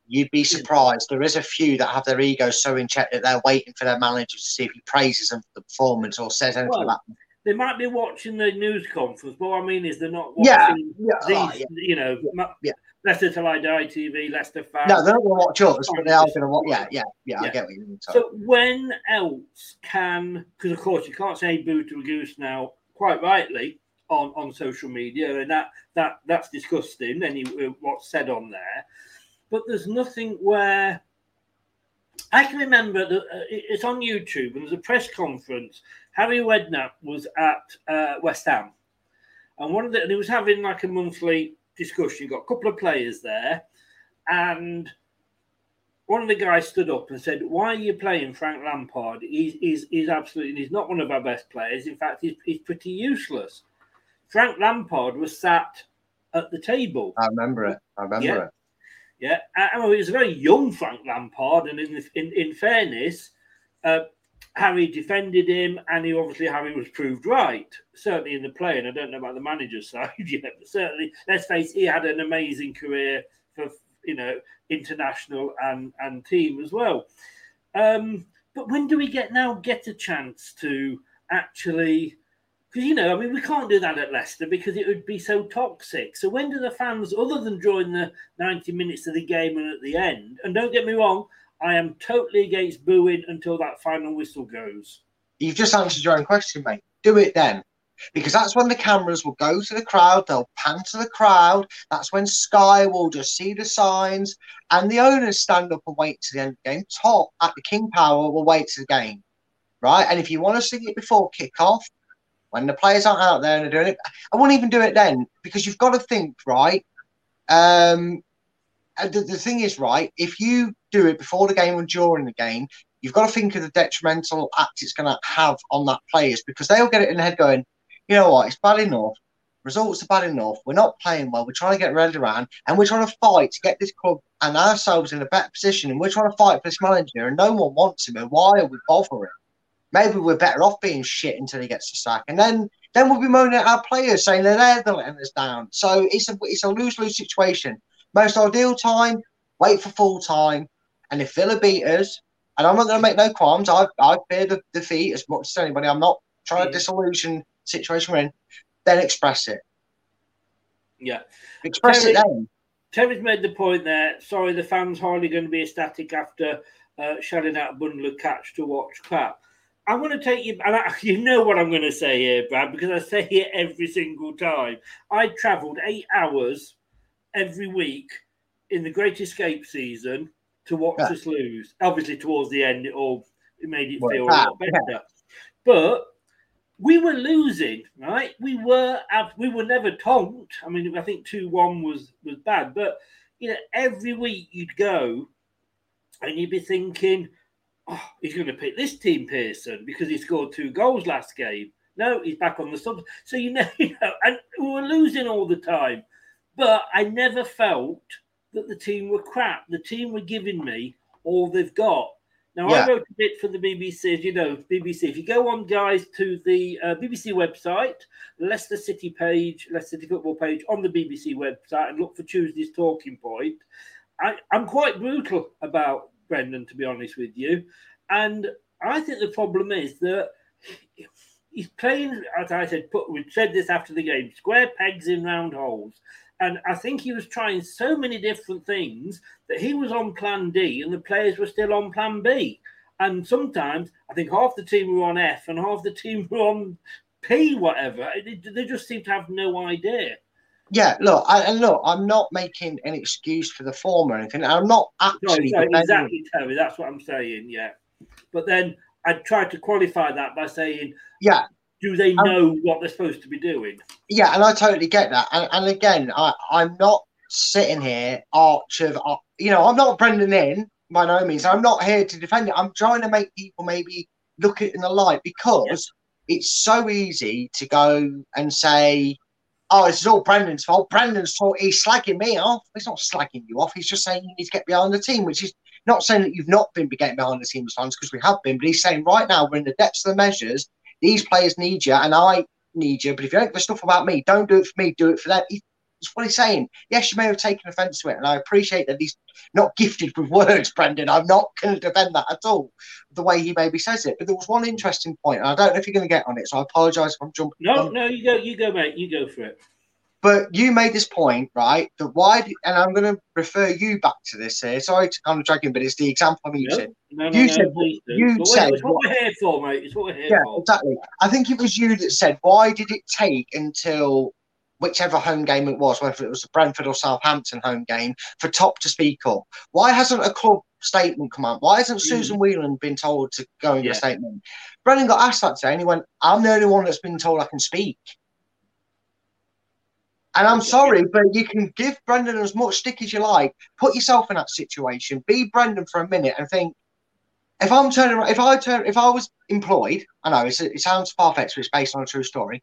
Speaker 10: You'd be surprised. There is a few that have their egos so in check that they're waiting for their manager to see if he praises them for the performance or says anything
Speaker 4: Well,
Speaker 10: about them.
Speaker 4: They might be watching the news conference, but what I mean is they're not watching
Speaker 10: Yeah, yeah,
Speaker 4: these,
Speaker 10: right, yeah.
Speaker 4: you know, ma- Leicester Till I Die TV, Leicester fans.
Speaker 10: No, they're not going to watch us, but they are going to watch. Yeah, yeah, yeah, I get what you mean.
Speaker 4: So when else can? Because of course you can't say boo to a goose now, quite rightly on on social media, and that that that's disgusting. Any uh, what's said on there, but there's nothing where I can remember that uh, it's on YouTube and there's a press conference. Harry Redknapp was at uh, West Ham, and one of the and he was having like a monthly discussion. Got a couple of players there, and one of the guys stood up and said, "Why are you playing Frank Lampard? He's he's, he's absolutely he's not one of our best players. In fact, he's, he's pretty useless." Frank Lampard was sat at the table.
Speaker 10: I remember it. I remember
Speaker 4: Yeah.
Speaker 10: it.
Speaker 4: Yeah, I, I mean, it was a very young Frank Lampard, and in in, in fairness, uh, Harry defended him, and he obviously Harry was proved right. Certainly in the play, and I don't know about the manager's [LAUGHS] side yet, but certainly, let's face, it, he had an amazing career for you know international and and team as well. Um, but when do we get now get a chance to actually? Because you know, I mean, we can't do that at Leicester because it would be so toxic. So when do the fans, other than during the ninety minutes of the game and at the end, and don't get me wrong, I am totally against booing until that final whistle goes.
Speaker 10: You've just answered your own question, mate. Do it then. Because that's when the cameras will go to the crowd, they'll pan to the crowd. That's when Sky will just see the signs, and the owners stand up and wait to the end of the game. Top at the King Power will wait to the game, right? And if you want to see it before kickoff, when the players aren't out there and they're doing it, I won't even do it then because you've got to think, right? Um, the, the thing is, right, if you do it before the game or during the game, you've got to think of the detrimental act it's going to have on that players because they'll get it in their head going, you know what, it's bad enough. Results are bad enough. We're not playing well. We're trying to get ready around and we're trying to fight to get this club and ourselves in a better position. And we're trying to fight for this manager and no one wants him. And why are we bothering? Maybe we're better off being shit until he gets the sack. And then then we'll be moaning at our players saying that they're letting us down. So it's a it's a lose lose situation. Most ideal time wait for full time, and if Villa beat us, and I'm not going to make no qualms, I I fear the defeat as much as anybody. I'm not trying to disillusion the situation we're in. Then express it.
Speaker 4: Yeah.
Speaker 10: Express it then.
Speaker 4: Terry's made the point there. Sorry, the fans hardly going to be ecstatic after uh, shelling out a bundle of catch to watch crap. I'm going to take you, and I, [LAUGHS] you know what I'm going to say here, Brad, because I say it every single time. I travelled eight hours every week in the Great Escape season to watch
Speaker 10: Yeah.
Speaker 4: us lose. Obviously, towards the end, it all it made it
Speaker 10: Well,
Speaker 4: feel a
Speaker 10: ah,
Speaker 4: lot better. But we were losing, right? We were we were never tonked. I mean, I think two one was was bad, but you know, every week you'd go and you'd be thinking, oh, he's going to pick this team, Pearson, because he scored two goals last game. No, he's back on the sub. So you know, [LAUGHS] you know, and we were losing all the time, but I never felt that the team were crap. The team were giving me all they've got. Now
Speaker 10: Yeah.
Speaker 4: I wrote a bit for the BBC. As you know, BBC. If you go on, guys, to the uh, BBC website, Leicester City page, Leicester City football page on the BBC website, and look for Tuesday's talking point. I, I'm quite brutal about Brendan, to be honest with you, and I think the problem is that he's playing, as I said, put we said this after the game, square pegs in round holes. And I think he was trying so many different things that he was on plan D and the players were still on plan B. And sometimes I think half the team were on F and half the team [LAUGHS] were on P, whatever. They, just seem to have no idea.
Speaker 10: Yeah, look, I, and look, I'm not making an excuse for the form or anything. I'm not actually
Speaker 4: no,
Speaker 10: defending-
Speaker 4: exactly, Terry. That's what I'm saying. Yeah. But then I tried to qualify that by saying,
Speaker 10: Yeah,
Speaker 4: do they
Speaker 10: Um,
Speaker 4: know what they're supposed to be doing?
Speaker 10: yeah, and I totally get that. And, and again, I, I'm not sitting here arch of, uh, you know, I'm not Brendan in by no means. I'm not here to defend it. I'm trying to make people maybe look at it in the light because it's so easy to go and say, oh, this is all Brendan's fault. Brendan's fault. He's slagging me off. He's not slagging you off. He's just saying you need to get behind the team, which is not saying that you've not been getting behind the team as fans because we have been, but he's saying right now we're in the depths of the measures. These players need you, and I need you. But if you don't give a stuff about me, don't do it for me. Do it for them. He, that's what he's saying. Yes, you may have taken offence to it, and I appreciate that he's not gifted with words, Brendan. I'm not going to defend that at all, the way he maybe says it. But there was one interesting point, and I don't know if you're going to get on it, so I apologise if I'm jumping.
Speaker 4: No,
Speaker 10: on
Speaker 4: no, you go, you go, mate. You go for it.
Speaker 10: But you made this point, right? That why, and I'm going to refer you back to this here. Sorry to kind of drag in, but it's the example I'm using.
Speaker 4: No, no,
Speaker 10: you said, you
Speaker 4: But
Speaker 10: said,
Speaker 4: it's what we're here for, mate. It's what we're here
Speaker 10: yeah,
Speaker 4: for.
Speaker 10: exactly. I think it was you that said, why did it take until whichever home game it was, whether it was the Brentford or Southampton home game, for Top to speak up? Why hasn't a club statement come out? Why hasn't mm. Susan Whelan been told to go get
Speaker 4: Yeah.
Speaker 10: a statement? Brendan got asked that today, and he went, "I'm the only one that's been told I can speak." And I'm sorry, but you can give Brendan as much stick as you like. Put yourself in that situation. Be Brendan for a minute and think. If I'm turning, around- if I turn, if I was employed, I know it's, it sounds far fetched, but it's based on a true story,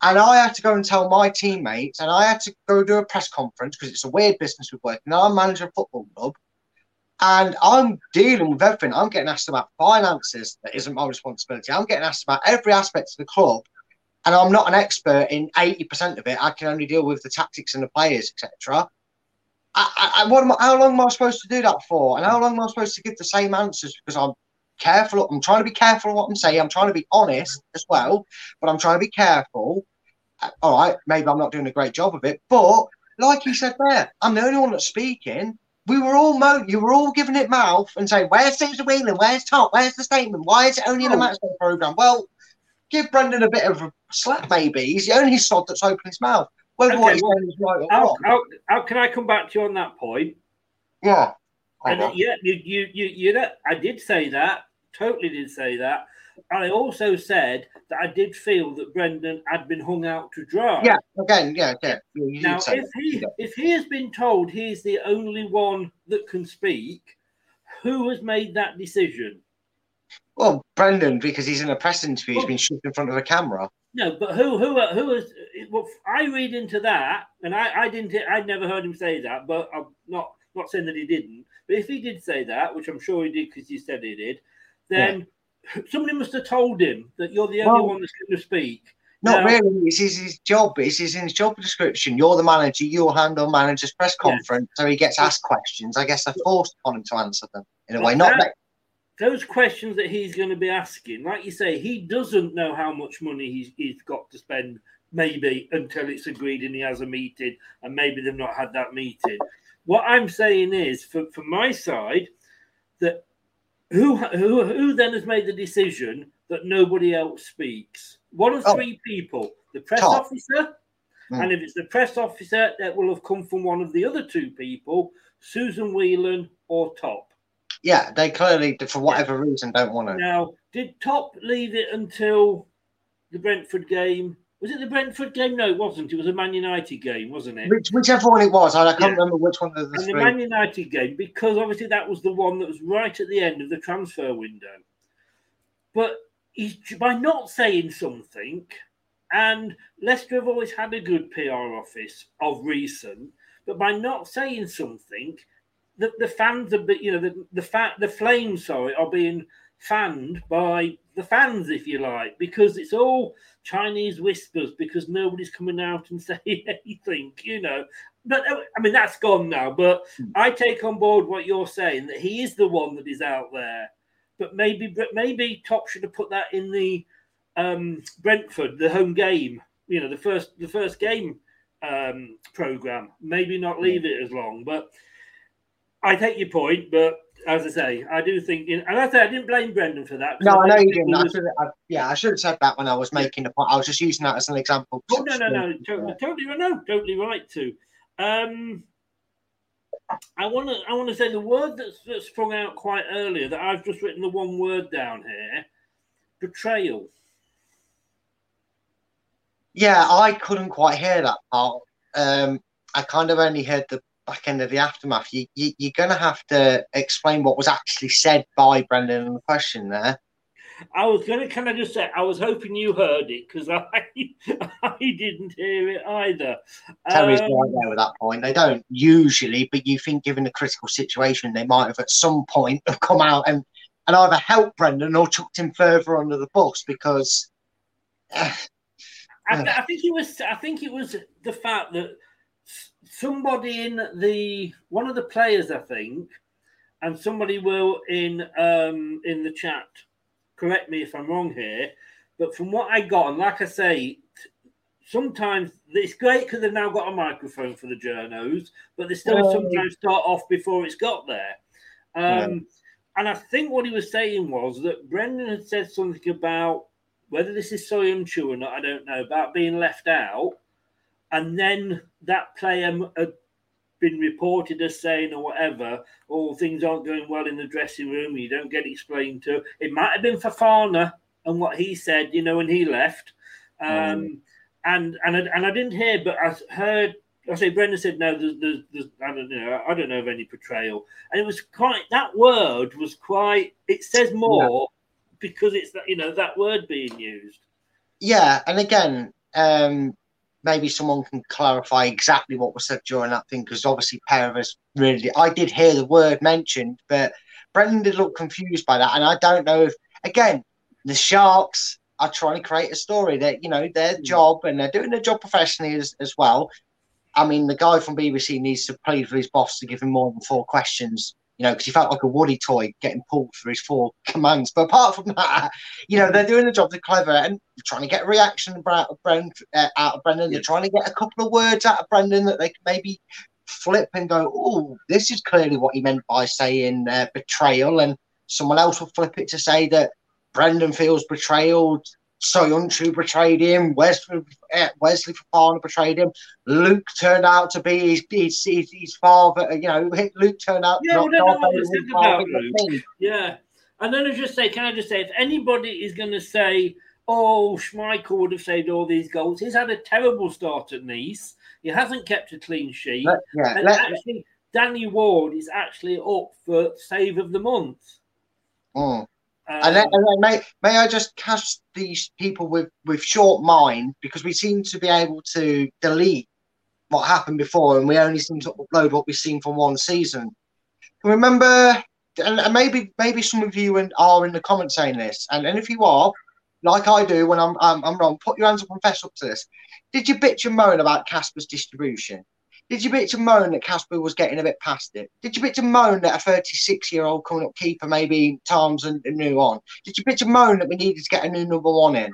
Speaker 10: and I had to go and tell my teammates, and I had to go do a press conference because it's a weird business with work. Now I'm manager of a football club, and I'm dealing with everything. I'm getting asked about finances that isn't my responsibility. I'm getting asked about every aspect of the club, and I'm not an expert in 80% of it. I can only deal with the tactics and the players, etc. I, I, what am I, how long am I supposed to do that for? And how long am I supposed to give the same answers? Because I'm careful. I'm trying to be careful of what I'm saying. I'm trying to be honest as well, but I'm trying to be careful. Uh, All right, maybe I'm not doing a great job of it, but like you said there, I'm the only one that's speaking. We were all mo- you were all giving it mouth and saying, "Where's Susan Whelan? Where's Top? Where's the statement? Why is it only in the
Speaker 4: Oh.
Speaker 10: match program?" Well, give Brendan a bit of a slap, maybe. He's the only sod that's opened his mouth. Whether what he's
Speaker 4: well,
Speaker 10: is right or
Speaker 4: How, how, how can I come back to you on that point?
Speaker 10: Yeah.
Speaker 4: And yeah, you, you, you, you know, I did say that. Totally did say that. And I also said that I did feel that Brendan had been hung out to dry.
Speaker 10: Yeah, again, yeah, yeah. You,
Speaker 4: Now, if
Speaker 10: that.
Speaker 4: he if he has been told he's the only one that can speak, who has made that decision?
Speaker 10: Well, Brendan, because he's in a press interview, he's oh. been shot in front of a camera.
Speaker 4: No, but who who uh, who has? Well, I read into that, and I I didn't. I'd never heard him say that, but I'm not not saying that he didn't. But if he did say that, which I'm sure he did because he said he did, then somebody must have told him that you're the only
Speaker 10: Well-
Speaker 4: one that's going to speak.
Speaker 10: Not
Speaker 4: Now-
Speaker 10: really. It's his, his job. It's his, in his job description. You're the manager. You'll handle manager's press conference. So he gets asked questions. I guess they're forced upon him to answer them in a way. Not
Speaker 4: that. Those questions that he's going to be asking, like you say, he doesn't know how much money he's, he's got to spend, maybe until it's agreed and he has a meeting, and maybe they've not had that meeting. What I'm saying is, for, for my side, that who, who who then has made the decision that nobody else speaks? One of
Speaker 10: Oh.
Speaker 4: three people: the press
Speaker 10: Top.
Speaker 4: officer,
Speaker 10: Hmm.
Speaker 4: and if it's the press officer, that will have come from one of the other two people, Susan Whelan or Top.
Speaker 10: Yeah, they clearly, for whatever reason, don't want to.
Speaker 4: Now, did Top leave it until the Brentford game? Was it the Brentford game? No, it wasn't. It was a Man United game, wasn't it?
Speaker 10: Which, whichever one it was, I can't
Speaker 4: Yeah.
Speaker 10: remember which one of the
Speaker 4: And the. Man United game, because obviously that was the one that was right at the end of the transfer window. But he's by not saying something, and Leicester have always had a good PR office of recent, but by not saying something, the, the fans are, you know, the the fa- the flames, sorry, are being fanned by the fans, if you like, because it's all Chinese whispers because nobody's coming out and [LAUGHS] saying anything, you know. But uh, I mean, that's gone now. But I take on board what you're saying that he is the one that is out there. But maybe, but maybe Top should have put that in the um, Brentford, the home game. You know, the first the first game um, program. Maybe not leave it as long. But I take your point. But as I say, I do think, and I say I didn't blame Brendan for that.
Speaker 10: No, I know you didn't. I
Speaker 4: was-
Speaker 10: should, I, yeah, I should have said that when I was making the point. I was just using that as an example.
Speaker 4: Oh no, no, no, totally, totally, no, totally right too. Um, I want to, I want to say the word that's, that sprung out quite earlier that I've just written the one word down here: betrayal.
Speaker 10: Yeah, I couldn't quite hear that part. Um, I kind of only heard the back end of the aftermath. You, you, you're going to have to explain what was actually said by Brendan in the question there.
Speaker 4: I was going to, kind of just say, I was hoping you heard it because I, [LAUGHS] I didn't hear it either.
Speaker 10: Terry's
Speaker 4: Um,
Speaker 10: right there at that point. They don't usually, but you think given the critical situation, they might have at some point have come out and, and either helped Brendan or chucked him further under the bus because uh, [SIGHS]
Speaker 4: I, I think it was. I think it was the fact that somebody in the one of the players, I think, and somebody will in um in the chat. Correct me if I'm wrong here, but from what I got, and like I say, sometimes it's great because they've now got a microphone for the journos, but they still
Speaker 10: Oh.
Speaker 4: sometimes start off before it's got there. Um,
Speaker 10: Yeah.
Speaker 4: And I think what he was saying was that Brendan had said something about whether this is so untrue or not, I don't know, about being left out. And then that player had been reported as saying or whatever, oh, things aren't going well in the dressing room, you don't get explained to. It might have been Fofana and what he said, you know, when he left. Um, and and I, and I didn't hear, but I heard. I say Brendan said no. There's, there's, there's I don't know. I don't know of any portrayal, and it was quite. That word was quite. It says more because it's that you know that word being used.
Speaker 10: yeah, and again, um, maybe someone can clarify exactly what was said during that thing because obviously pair of us really. I did hear the word mentioned, but Brendan did look confused by that, and I don't know if again the Sharks are trying to create a story that you know their hmm. job and they're doing their job professionally as, as well. I mean, the guy from BBC needs to plead for his boss to give him more than four questions, you know, because he felt like a Woody toy getting pulled for his four [LAUGHS] commands. But apart from that, you know, they're doing the job, they're clever, and trying to get a reaction out of, Bren, uh, out of Brendan. They're trying to get a couple of words out of Brendan that they can maybe flip and go, oh, this is clearly what he meant by saying uh, betrayal. And someone else will flip it to say that Brendan feels betrayal. Söyüncü betrayed him. Wesley, uh, Wesley Fofana betrayed him. Luke turned out to be his, his, his, his father. You know, Luke turned out
Speaker 4: Yeah,
Speaker 10: not not
Speaker 4: what
Speaker 10: being
Speaker 4: they
Speaker 10: his
Speaker 4: said
Speaker 10: father,
Speaker 4: about Luke. Yeah, and then I just say, can I just say, if anybody is going to say, "Oh, Schmeichel would have saved all these goals," he's had a terrible start at Nice. He hasn't kept a clean sheet,
Speaker 10: Let- yeah,
Speaker 4: and
Speaker 10: let-
Speaker 4: actually, Danny Ward is actually up for save of the month.
Speaker 10: Mm.
Speaker 4: Um,
Speaker 10: and then, and then may, may I just cast these people with, with short mind because we seem to be able to delete what happened before and we only seem to upload what we've seen from one season. Remember, and, and maybe maybe some of you in, are in the comments saying this, and, and if you are, like I do when I'm, I'm I'm wrong. Put your hands up and fess up to this. Did you bitch and moan about Kasper's distribution? Did you bitch and moan that Kasper was getting a bit past it? Did you bitch and moan that a 36 year old coming up keeper maybe times and new on? Did you bitch and moan that we needed to get a new number one in?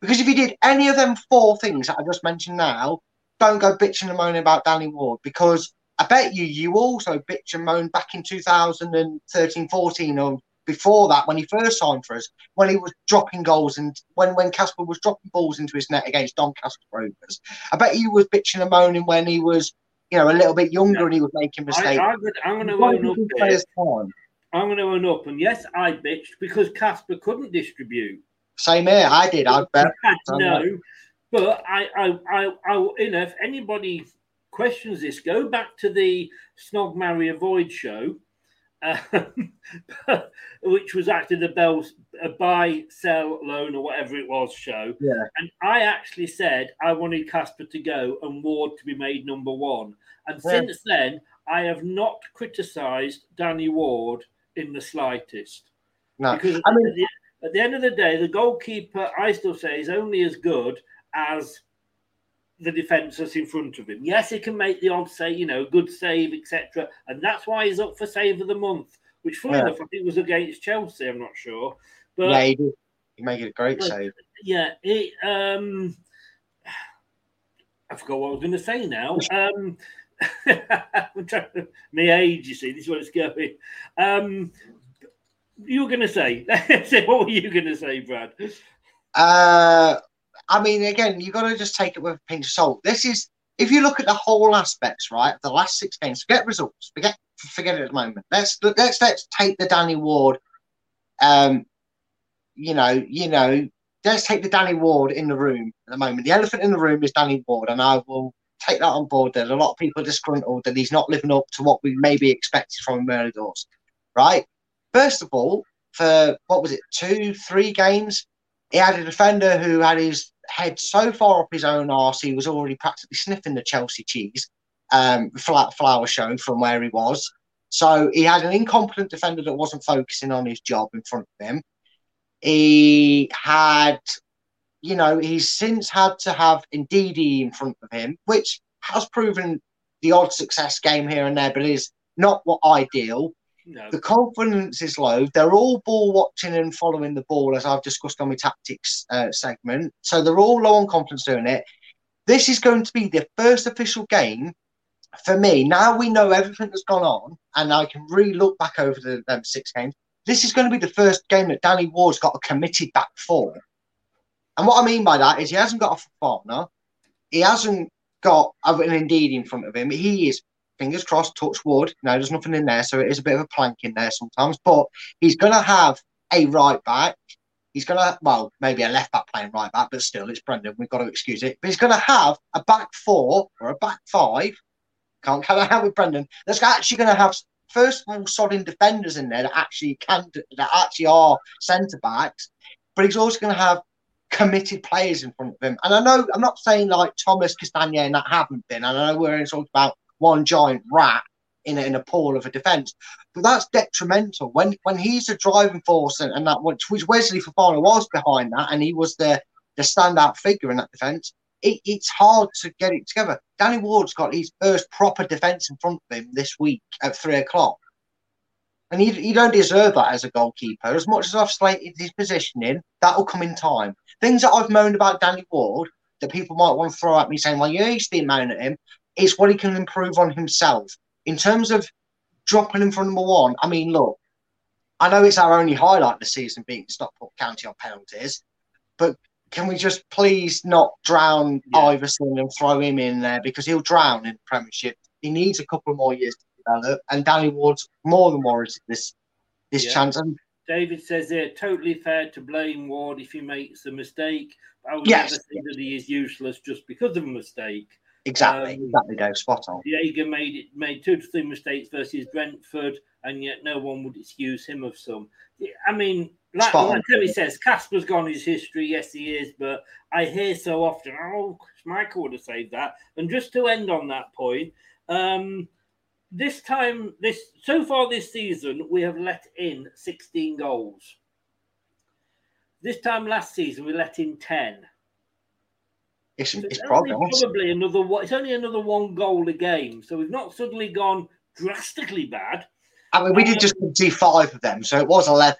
Speaker 10: Because if you did any of them four things that I just mentioned now, don't go bitching and moaning about Danny Ward because I bet you you also bitch and moan back in 2013 14 or before that when he first signed for us, when he was dropping goals and when when Kasper was dropping balls into his net against Doncaster Rovers. I bet you was bitching and moaning when he was, you know, a little bit younger and he was making mistakes.
Speaker 4: I, am going to own up. I'm going to own up, and yes, I bitched because Kasper couldn't distribute.
Speaker 10: Same here. I did. I bet. [LAUGHS]
Speaker 4: no, but I, I, I, I, you know, if anybody questions this, go back to the Snog Marry Avoid show, um, [LAUGHS] which was actually the Bell a buy, sell, loan, or whatever it was show.
Speaker 10: Yeah.
Speaker 4: And I actually said I wanted Kasper to go and Ward to be made number one. And
Speaker 10: Yeah.
Speaker 4: since then, I have not criticised Danny Ward in the slightest.
Speaker 10: No.
Speaker 4: Because
Speaker 10: I mean,
Speaker 4: at, the, at the end of the day, the goalkeeper, I still say, is only as good as the defence that's in front of him. Yes, he can make the odd say, you know, good save, etc. And that's why he's up for save of the month, which, funny
Speaker 10: Yeah.
Speaker 4: enough, I think was against Chelsea. I'm not sure. But
Speaker 10: yeah, he did. He made it a great
Speaker 4: but,
Speaker 10: save.
Speaker 4: Yeah, it, um, I forgot what I was going to say now. [LAUGHS] Um, [LAUGHS] I'm trying to, my age, you see, this is where it's going. Um, you were going to say, [LAUGHS] say, what were you going to say, Brad?
Speaker 10: Uh, I mean, again, you've got to just take it with a pinch of salt. This is, if you look at the whole aspects, right, the last six games, forget results, forget forget it at the moment. Let's let's let's take the Danny Ward. Um, you know, you know, let's take the Danny Ward in the room at the moment. The elephant in the room is Danny Ward, and I will take that on board. There's a lot of people disgruntled that he's not living up to what we maybe expected from him early doors, right? First of all, for what was it, two, three games, he had a defender who had his head so far up his own arse he was already practically sniffing the Chelsea cheese um, flat flower show from where he was. So he had an incompetent defender that wasn't focusing on his job in front of him. He had, you know, he's since had to have Ndidi in front of him, which has proven the odd success game here and there, but is not what ideal.
Speaker 4: No.
Speaker 10: The confidence is low. They're all ball watching and following the ball, as I've discussed on my tactics uh, segment. So they're all low on confidence doing it. This is going to be the first official game for me. Now we know everything that's gone on, and I can really look back over the um, six games. This is going to be the first game that Danny Ward's got a committed back four. And what I mean by that is he hasn't got a partner, he hasn't got an Ndidi in front of him. He is fingers crossed, touch wood. No, there's nothing in there, so it is a bit of a plank in there sometimes. But he's going to have a right back. He's going to, well, maybe a left back playing right back, but still, it's Brendan. We've got to excuse it. But he's going to have a back four or a back five. Can't count out with Brendan. That's actually going to have first of all solid defenders in there that actually can that actually are centre backs. But he's also going to have committed players in front of him. And I know I'm not saying like Thomas Castagne and that haven't been. And I know we're talking about one giant rat in a, in a pool of a defence. But that's detrimental when when he's a driving force and, and that which, which Wesley Fofana was behind that, and he was the the standout figure in that defence. It, it's hard to get it together. Danny Ward's got his first proper defence in front of him this week at three o'clock. And you, you don't deserve that as a goalkeeper. As much as I've slated his positioning, that'll come in time. Things that I've moaned about Danny Ward that people might want to throw at me saying, well, you used to moan at him, is what he can improve on himself. In terms of dropping him from number one, I mean, look, I know it's our only highlight this season being Stockport County on penalties, but can we just please not drown Iversen and throw him in there because he'll drown in the Premiership. He needs a couple more years to develop, and Danny Ward's more than warranted this this
Speaker 4: Yeah.
Speaker 10: chance. And
Speaker 4: David says here, totally fair to blame Ward if he makes a mistake. I would
Speaker 10: Yes.
Speaker 4: never say that he is useless just because of a mistake.
Speaker 10: Exactly,
Speaker 4: Um,
Speaker 10: exactly, Dave, spot on.
Speaker 4: Jaeger made it made two to three mistakes versus Brentford, and yet no one would excuse him of some. I mean, like, like Terry says, Kasper's gone his history. Yes, he is, but I hear so often, oh, Michael would have saved that. And just to end on that point, um, this time, this so far this season, we have let in 16 goals. This time last season, we let in 10.
Speaker 10: It's,
Speaker 4: So
Speaker 10: it's
Speaker 4: probably another one. It's only another one goal a game, so we've not suddenly gone drastically bad.
Speaker 10: I mean, we did
Speaker 4: Um,
Speaker 10: just concede five of them, so it was 11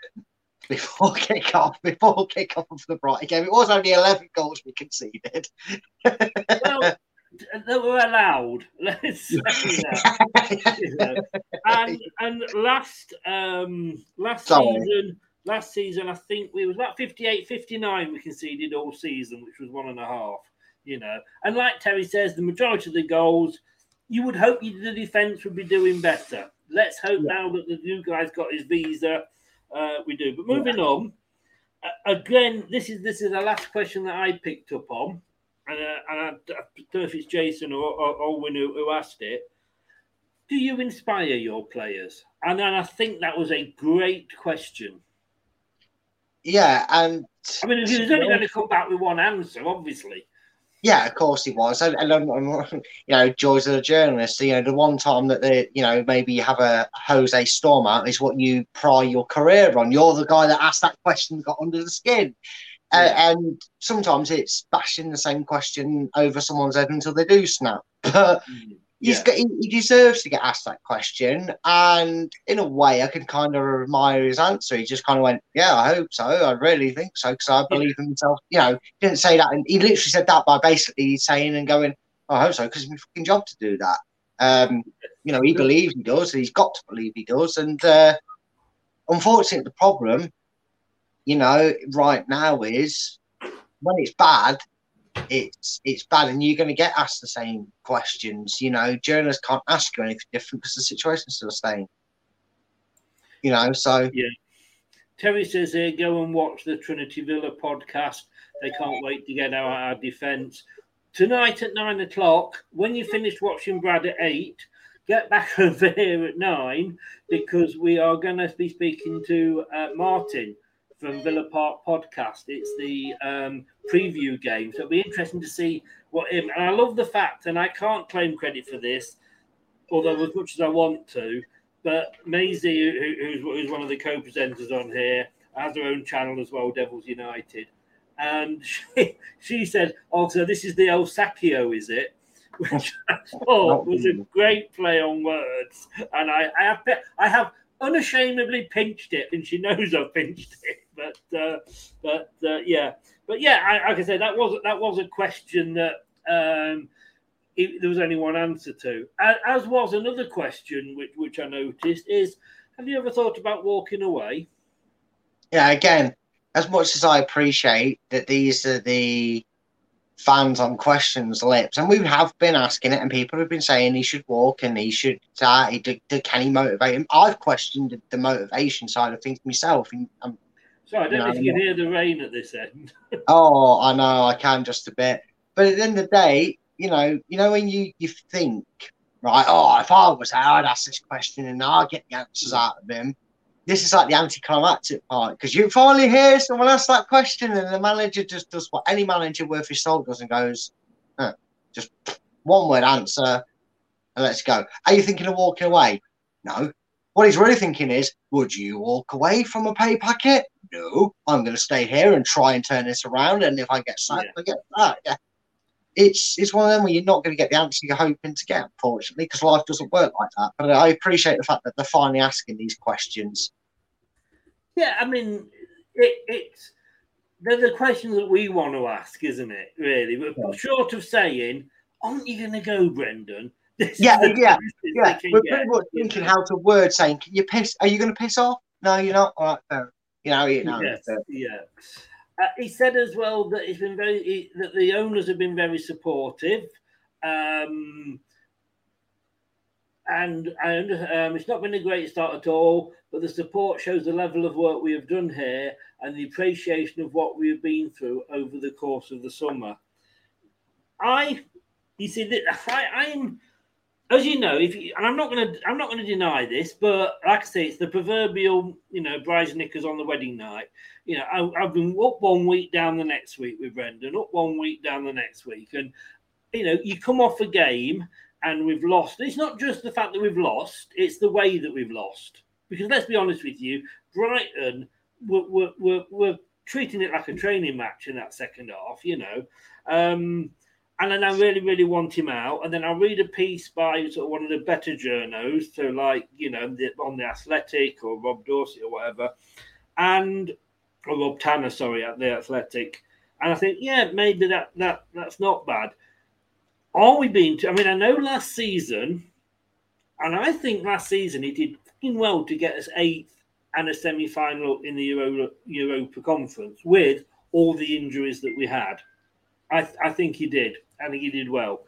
Speaker 10: before [LAUGHS] kick off. Before kick off of the Brighton game, it was only 11 goals we conceded.
Speaker 4: well, [LAUGHS] that were allowed. [LAUGHS] Let's say that. You know. And and last um last
Speaker 10: Sorry.
Speaker 4: season, last season I think we was about 58, 59 we conceded all season, which was one and a half. You know, and like Terry says, the majority of the goals, you would hope the defense would be doing better. Let's hope now that the new guy's got his visa, uh, we do. But moving on, uh, again, this is this is the last question that I picked up on, and, uh, and I, I don't know if it's Jason or, or Owen who, who asked it. Do you inspire your players? And then I think that was a great question.
Speaker 10: Yeah, and
Speaker 4: I mean, he was only going to come back with one answer, obviously.
Speaker 10: Yeah, of course he was. And, and um, you know, joys of the journalist. You know, the one time that they, you know, maybe you have a Jose Storm out is what you pry your career on. You're the guy that asked that question, that got under the skin. Uh, and sometimes it's bashing the same question over someone's head until they do snap. [LAUGHS] But he's
Speaker 4: Yeah.
Speaker 10: got, he, he deserves to get asked that question. And in a way, I can kind of admire his answer. He just kind of went, "Yeah, I hope so. I really think so because I believe in himself." You know, he didn't say that, and he literally said that by basically saying and going, "Oh, "I hope so," because it's my fucking job to do that. Um, you know, he believes he does. He's got to believe he does. And uh, unfortunately, the problem, you know, right now is when it's bad, it's it's bad, and you're going to get asked the same questions. You know, journalists can't ask you anything different because the situation's still the same. You know, so
Speaker 4: Yeah. Terry says here, go and watch the Trinity Villa podcast. They can't wait to get out our defence. Tonight at nine o'clock, when you finish watching Brad at eight, get back [LAUGHS] over here at nine because we are going to be speaking to uh, Martin from Villa Park Podcast. It's the um, preview game, so it'll be interesting to see what him. And I love the fact, and I can't claim credit for this, although as much as I want to, but Maisie, who, who's, who's one of the co-presenters on here, has her own channel as well, Devils United, and [LAUGHS] she, she said, "Oh, so this is the El Sacchio, is it?" Which I thought [LAUGHS] oh, was a great play on words, and I, I have I have unashamedly pinched it, and she knows I've pinched it. But uh, but uh, yeah, but yeah, I, like I said, that was that was a question that um, it, there was only one answer to. As was another question which which I noticed is, have you ever thought about walking away?
Speaker 10: yeah, again, as much as I appreciate that these are the fans on questions lips, and we have been asking it, and people have been saying he should walk and he should he, do, do- can he motivate him? I've questioned the, motivation side of things myself. And I'm,
Speaker 4: Sorry, I don't know
Speaker 10: No,
Speaker 4: if you can hear the rain at this end. [LAUGHS]
Speaker 10: oh, I know I can just a bit, but at the end of the day, you know, you know when you you think right, oh, if I was there, I'd ask this question and I'd get the answers out of him. This is like the anticlimactic part because you finally hear someone ask that question and the manager just does what any manager worth his salt does and goes, huh, just one word answer and let's go. Are you thinking of walking away? No. What he's really thinking is, would you walk away from a pay packet? No. I'm going to stay here and try and turn this around. And if I get sacked, I get that. Yeah. It's it's one of them where you're not going to get the answer you're hoping to get, unfortunately, because life doesn't work like that. But I appreciate the fact that they're finally asking these questions.
Speaker 4: Yeah, I mean, it, it's they're the questions that we want to ask, isn't it? Really, but short of saying, "Aren't you going to go, Brendan?" [LAUGHS] This is
Speaker 10: Yeah, yeah, yeah. We're pretty much thinking how to word saying, "Can you piss? Are you going to piss off? No, you're not. All right, fair. You know, you know.
Speaker 4: Yes, yeah. Uh, he said as well that he's been very he, that the owners have been very supportive, um, and under, um, it's not been a great start at all. But the support shows the level of work we have done here and the appreciation of what we have been through over the course of the summer. I, you see, I, I'm as you know, if you, and I'm not going to, I'm not to deny this, but like I say, it's the proverbial, you know, bride's knickers on the wedding night. You know, I, I've been up one week, down the next week with Brendan, up one week, down the next week, and you know, you come off a game and we've lost. It's not just the fact that we've lost; it's the way that we've lost. Because let's be honest with you, Brighton were were, were, were treating it like a training match in that second half, you know. Um, and then I really, really want him out. And then I'll read a piece by sort of one of the better journos, so like you know the, on the Athletic or Rob Dorsett or whatever, and or Rob Tanner, sorry, at the Athletic. And I think, yeah, maybe that that that's not bad. Are we being? T- I mean, I know last season, and I think last season he did fucking well to get us eighth and a semi-final in the Euro, Europa Conference with all the injuries that we had. I, I think he did. I think he did well.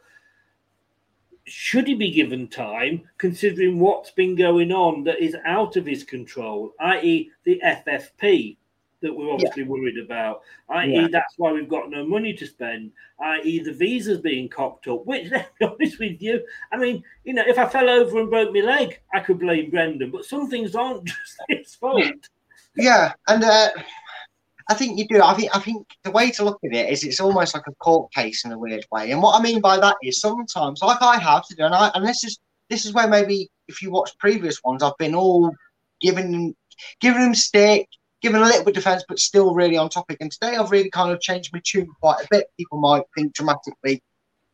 Speaker 4: Should he be given time, considering what's been going on that is out of his control, i.e., the FFP that we're obviously yeah. worried about, i.e., yeah. that's why we've got no money to spend, i.e., the visas being cocked up, which, [LAUGHS] let's be honest with you, I mean, you know, if I fell over and broke my leg, I could blame Brendan, but some things aren't [LAUGHS] just his fault.
Speaker 10: Yeah, and uh, I think you do. I think I think the way to look at it is it's almost like a court case in a weird way. And what I mean by that is sometimes, like I have to do, and I and this is this is where maybe if you watch previous ones, I've been all giving giving them stick, giving a little bit of defence, but still really on topic. And today I've really kind of changed my tune quite a bit. People might think dramatically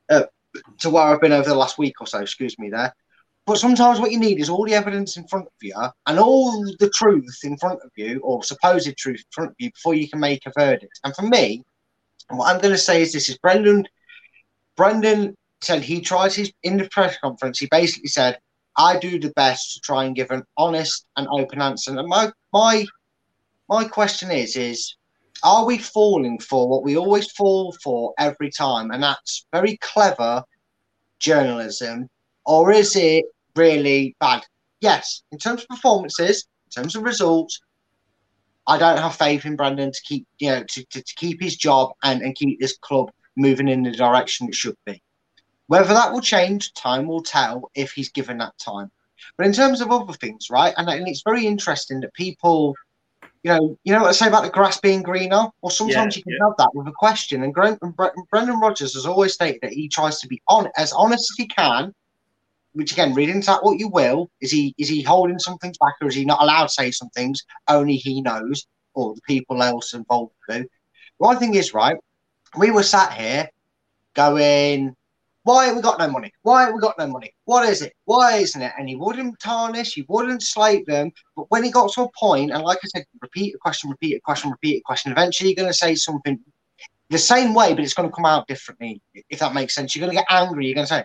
Speaker 10: uh, to where I've been over the last week or so. Excuse me there. But sometimes what you need is all the evidence in front of you and all the truth in front of you, or supposed truth in front of you, before you can make a verdict. And for me, what I'm going to say is this: is Brendan. Brendan said he tries his in the press conference. He basically said, "I do the best to try and give an honest and open answer." And my my my question is: is are we falling for what we always fall for every time, and that's very clever journalism, or is it really bad. Yes, in terms of performances, in terms of results, I don't have faith in Brendan to keep you know to, to, to keep his job and, and keep this club moving in the direction it should be. Whether that will change, time will tell if he's given that time. But in terms of other things, right, and, and it's very interesting that people, you know, you know what I say about the grass being greener, or sometimes yeah, you can yeah. have that with a question. And Brendan Rodgers has always stated that he tries to be on as honest as he can which again, read into that what you will. Is he is he holding some things back, or is he not allowed to say some things only he knows, or the people else involved do? One thing is right. We were sat here going, "Why have we got no money? Why have we got no money? What is it? Why isn't it?" And he wouldn't tarnish, he wouldn't slate them. But when he got to a point, and like I said, repeat a question, repeat a question, repeat a question. Eventually, you're going to say something the same way, but it's going to come out differently. If that makes sense, you're going to get angry. You're going to say,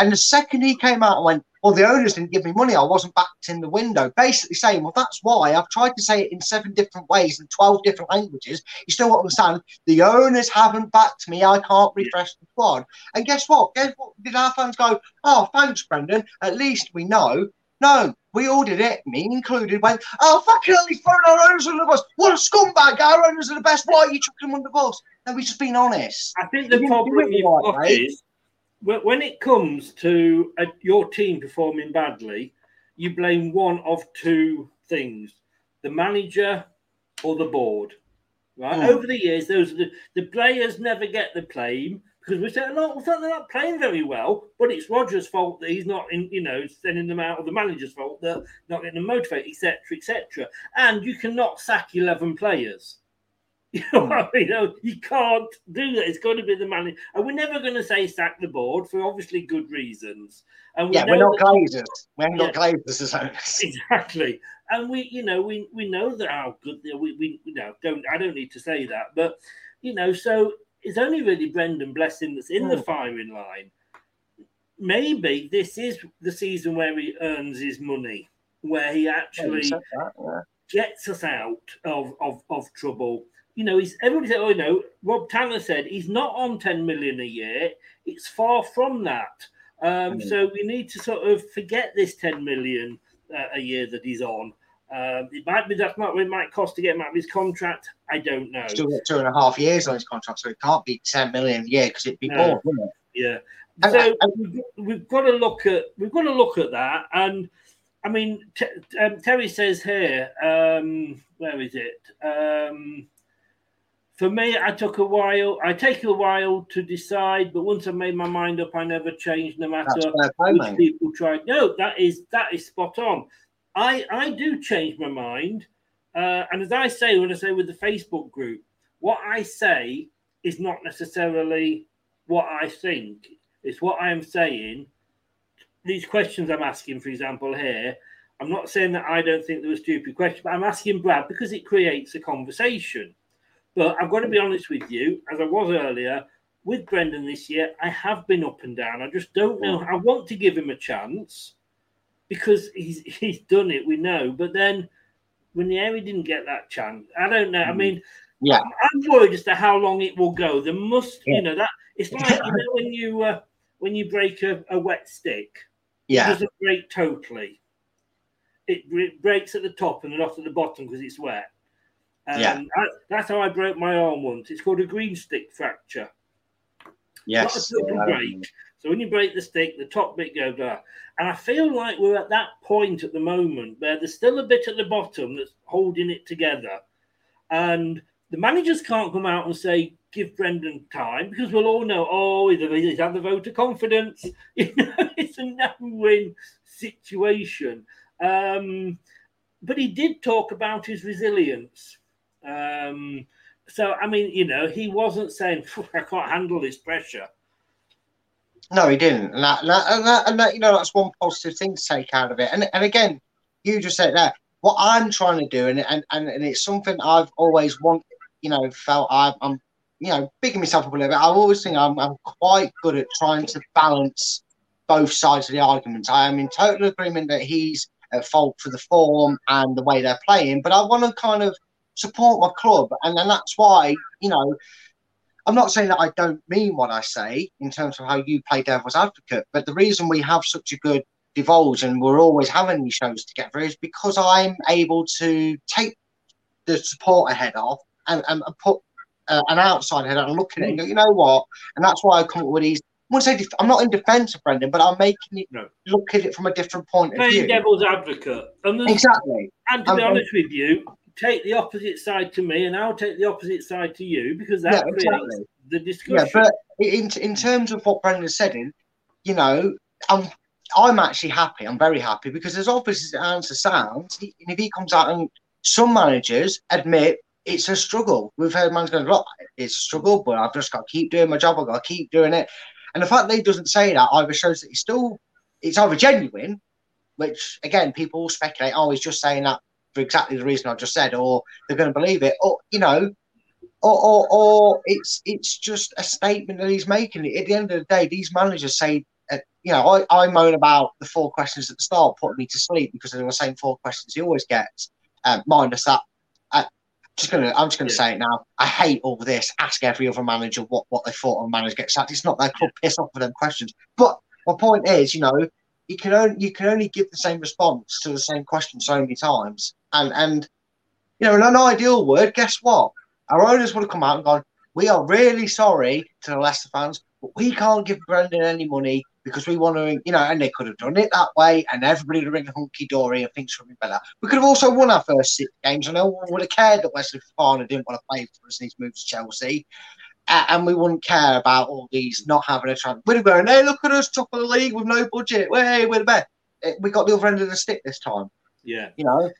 Speaker 10: and the second he came out and went, well, the owners didn't give me money, I wasn't backed in the window, basically saying, well, that's why I've tried to say it in seven different ways in 12 different languages. You still won't understand. The owners haven't backed me. I can't refresh the squad. And guess what? Guess what? Did our fans go, oh, thanks, Brendan. At least we know. No, we all did it, me included, went, oh, fucking hell, he's throwing our owners under the bus. What a scumbag. Our owners are the best. Why are you chucking them under the bus? No, we've just been honest.
Speaker 4: I think the problem you've got is when it comes to a, your team performing badly, you blame one of two things: the manager or the board. Right? Mm. Over the years, those the, the players never get the blame because we say, "No, we thought they're not playing very well," but it's Rodgers' fault that he's not in, you know, sending them out, or the manager's fault that they're not getting them motivated, etc., etc. And you cannot sack eleven players. [LAUGHS] You know, hmm. you know, you can't do that. It's got to be the money, and we're never going to say sack the board for obviously good reasons. And
Speaker 10: we yeah, we're not glazers. We haven't yeah, got glazers.
Speaker 4: Exactly, and we, you know, we we know that how good we we you know don't I don't need to say that, but you know, so it's only really Brendan Blessing that's in the hmm. firing line. Maybe this is the season where he earns his money, where he actually yeah. gets us out of, of, of trouble you know, he's everybody said, oh, you know, Rob Tanner said he's not on 10 million a year. It's far from that. Um, mm-hmm. So we need to sort of forget this 10 million uh, a year that he's on. Um, it might be that's not what it might cost to get him out of his contract. I don't know.
Speaker 10: Still got two and a half years on his contract, so it can't be 10 million a year because it'd be no. more, wouldn't it?
Speaker 4: Yeah. So we've, we've got to look at we've got to look at that and I mean, t- um, Terry says here, um, where is it? Um, for me, I took a while. I take a while to decide, but once I made my mind up, I never changed, no matter which people tried. No, that is that is spot on. I I do change my mind, Uh, and as I say, when I say with the Facebook group, what I say is not necessarily what I think. It's what I am saying. These questions I'm asking, for example, here, I'm not saying that I don't think they were stupid questions, but I'm asking Brad because it creates a conversation. But I've got to be honest with you, as I was earlier, with Brendan this year, I have been up and down. I just don't know. I want to give him a chance because he's [LAUGHS] he's done it, we know. But then when the Ranieri didn't get that chance. I don't know. I mean,
Speaker 10: yeah,
Speaker 4: I'm, I'm worried as to how long it will go. There must, you know, that it's like you know when you uh, when you break a, a wet stick,
Speaker 10: Yeah.
Speaker 4: it doesn't break totally. It, it breaks at the top and not at the bottom because it's wet. Um,
Speaker 10: Yeah.
Speaker 4: I, that's how I broke my arm once. It's called a green stick fracture.
Speaker 10: Yes.
Speaker 4: Total break. So when you break the stick, the top bit goes out. And I feel like we're at that point at the moment where there's still a bit at the bottom that's holding it together. And the managers can't come out and say, give Brendan time because we'll all know, oh, he's, he's had the vote of confidence. [LAUGHS] You know, it's a no win situation. Um, but he did talk about his resilience. Um, so, I mean, you know, he wasn't saying, I can't handle this pressure.
Speaker 10: No, he didn't, and that, and that, and that, you know, that's one positive thing to take out of it. And and again, you just said that. What I'm trying to do, and and and, and it's something I've always wanted, you know, felt I, I'm, you know, bigging myself up a little bit. I always think I'm, I'm quite good at trying to balance both sides of the argument. I am in total agreement that he's at fault for the form and the way they're playing, but I want to kind of support my club, and then that's why, you know, I'm not saying that I don't mean what I say in terms of how you play devil's advocate, but the reason we have such a good divulge and we're always having these shows together is because I'm able to take the support ahead of and, and put uh, an outside head on and look at it and go, you know what? And that's why I come up with these. I wouldn't say def- I'm not in defence of Brendan, but I'm making it look at it from a different point of
Speaker 4: Playing
Speaker 10: view.
Speaker 4: devil's advocate. And
Speaker 10: Exactly.
Speaker 4: And to be
Speaker 10: Um,
Speaker 4: honest with you, take the opposite side to me, and I'll take the opposite side to you because that
Speaker 10: Yeah, exactly.
Speaker 4: the
Speaker 10: Yeah,
Speaker 4: discussion.
Speaker 10: but in in terms of what Brendan said, in you know, I'm I'm actually happy. I'm very happy because as obvious as the answer sounds, and if he comes out and some managers admit it's a struggle. We've heard managers going, look, it's a struggle, but I've just got to keep doing my job. I've got to keep doing it. And the fact that he doesn't say that either shows that he's still, it's either genuine, which again, people speculate, oh, he's just saying that for exactly the reason I just said, or they're going to believe it, or, you know, or, or, or it's it's just a statement that he's making. At the end of the day, these managers say, uh, you know, I, I moan about the four questions at the start putting me to sleep because they're the same four questions he always gets. Um, minus that, uh, just gonna, I'm just gonna say it now. I hate all this. Ask every other manager what what they thought of a manager gets sacked. It's not their club. Piss off with them questions. But my point is, you know, you can only you can only give the same response to the same question so many times. And and you know, in an ideal world, guess what? Our owners would have come out and gone, "We are really sorry to the Leicester fans, but we can't give Brendan any money because we want to, you know." And they could have done it that way, and everybody would have been hunky dory and things would have been better. We could have also won our first six games, and no one would have cared that Wesley Fofana didn't want to play for us and he's moved to Chelsea. And we wouldn't care about all these not having a chance. We'd have gone, hey, look at us, top of the league with no budget. Hey, we're the best. Uh, We got the other end of the stick this time.
Speaker 4: Yeah.
Speaker 10: You know?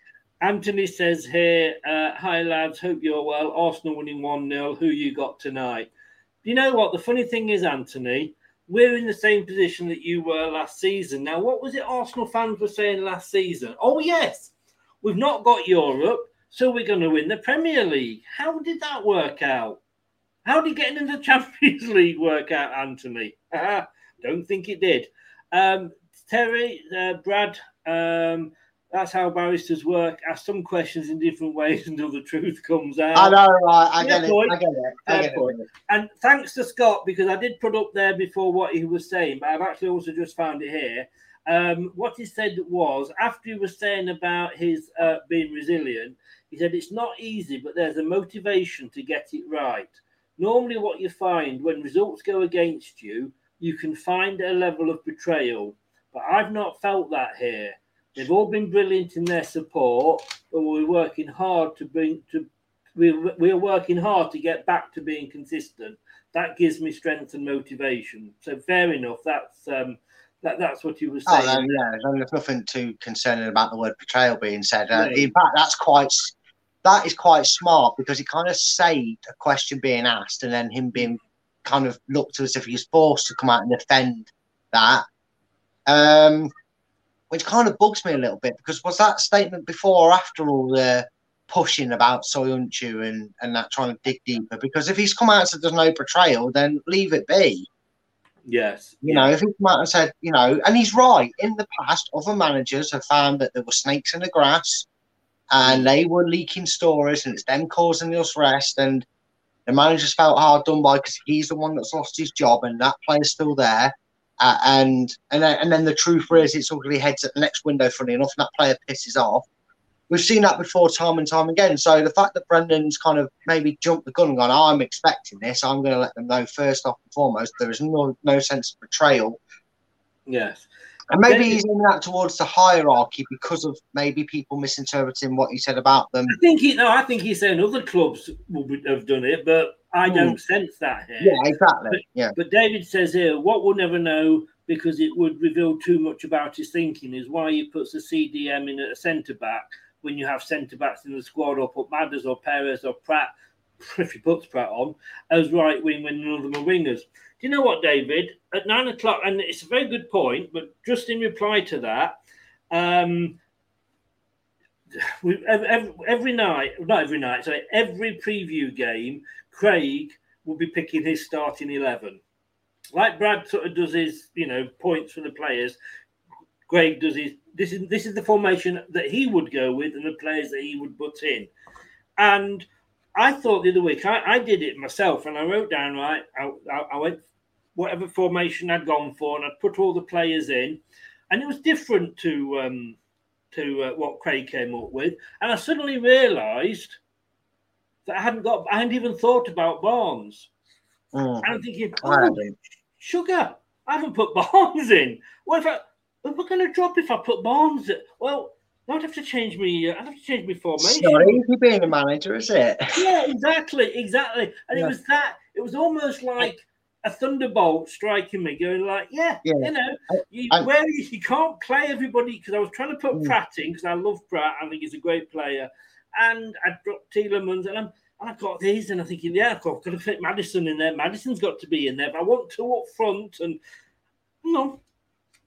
Speaker 4: Anthony says here, uh, hi lads, hope you're well. Arsenal winning 1 0. Who you got tonight? You know what? The funny thing is, Anthony, we're in the same position that you were last season. Now, what was it Arsenal fans were saying last season? Oh, yes, we've not got Europe, so we're going to win the Premier League. How did that work out? How did getting into the [LAUGHS] Champions League work out, Anthony? [LAUGHS] Don't think it did. Um, Terry, uh, Brad, um, that's how barristers work. Ask some questions in different ways [LAUGHS] until the truth comes out.
Speaker 10: I know, right? I get it.
Speaker 4: point.
Speaker 10: I get it. I get it.
Speaker 4: And thanks to Scott, because I did put up there before what he was saying, but I've actually also just found it here. Um, what he said was after he was saying about his uh, being resilient, he said it's not easy, but there's a motivation to get it right. Normally, what you find when results go against you, you can find a level of betrayal, but I've not felt that here. They've all been brilliant in their support, but we're working hard to bring to we're, we're working hard to get back to being consistent. That gives me strength and motivation. So fair enough. That's um, that that's what he was
Speaker 10: Oh,
Speaker 4: saying.
Speaker 10: no, yeah, there's nothing too concerning about the word betrayal being said. Uh,
Speaker 4: No.
Speaker 10: In fact, that's quite that is quite smart because it kind of saved a question being asked and then him being kind of looked as if he was forced to come out and defend that. Um, which kind of bugs me a little bit because was that statement before or after all the pushing about Söyüncü and, and that trying to dig deeper? Because if he's come out and said there's no betrayal, then leave it be.
Speaker 4: Yes.
Speaker 10: You know, if he come out and said, you know, and he's right. In the past, other managers have found that there were snakes in the grass and they were leaking stories and it's them causing us rest and the manager's felt hard done by because he's the one that's lost his job and that player's still there. Uh, and and then, and then the truth is it's ugly heads at the next window, funny enough, and that player pisses off. We've seen that before time and time again. So the fact that Brendan's kind of maybe jumped the gun and gone, I'm expecting this, I'm going to let them know first off and foremost, there is no, no sense of betrayal.
Speaker 4: Yes.
Speaker 10: And maybe he's in that towards the hierarchy because of maybe people misinterpreting what he said about them.
Speaker 4: I think he no, I think he's saying other clubs would have done it, but I
Speaker 10: Hmm.
Speaker 4: don't sense that here.
Speaker 10: Yeah, exactly.
Speaker 4: But,
Speaker 10: yeah.
Speaker 4: but David says here, what we'll never know because it would reveal too much about his thinking is why he puts a CDM in at a centre back when you have centre backs in the squad or put Madders or Perez or Praet, [LAUGHS] if he puts Praet on, as right wing when none of them are wingers. Do you know what, David? At nine o'clock, and it's a very good point, but just in reply to that, um, we, every, every night, not every night, sorry, every preview game, Craig will be picking his starting 11. Like Brad sort of does his, you know, points for the players, Craig does his, this is, this is the formation that he would go with and the players that he would put in. And I thought the other week, I, I did it myself and I wrote down, right, I, I, I went whatever formation I'd gone for and I'd put all the players in. And it was different to um, to uh, what Craig came up with. And I suddenly realised that I hadn't got, I hadn't even thought about Barnes.
Speaker 10: Mm.
Speaker 4: And I'm thinking, oh, sugar, I haven't put [LAUGHS] Barnes in. What if I, I going to drop if I put Barnes in? Well, I'd have to change me. Uh, I'd have to change my
Speaker 10: It's
Speaker 4: formation.
Speaker 10: not easy being a manager, is it?
Speaker 4: Yeah, exactly, exactly. And
Speaker 10: Yeah.
Speaker 4: it was that. It was almost like a thunderbolt striking me, going like, "Yeah,
Speaker 10: Yeah.
Speaker 4: you know, you,
Speaker 10: I-
Speaker 4: where you, you can't play everybody." Because I was trying to put
Speaker 10: Mm.
Speaker 4: Praet in because I love Praet. I think he's a great player, and I dropped Tielemans, and I'm. And I got these, and I'm thinking, yeah, I've got to fit Madison in there. Madison's got to be in there, but I want two up front, and no.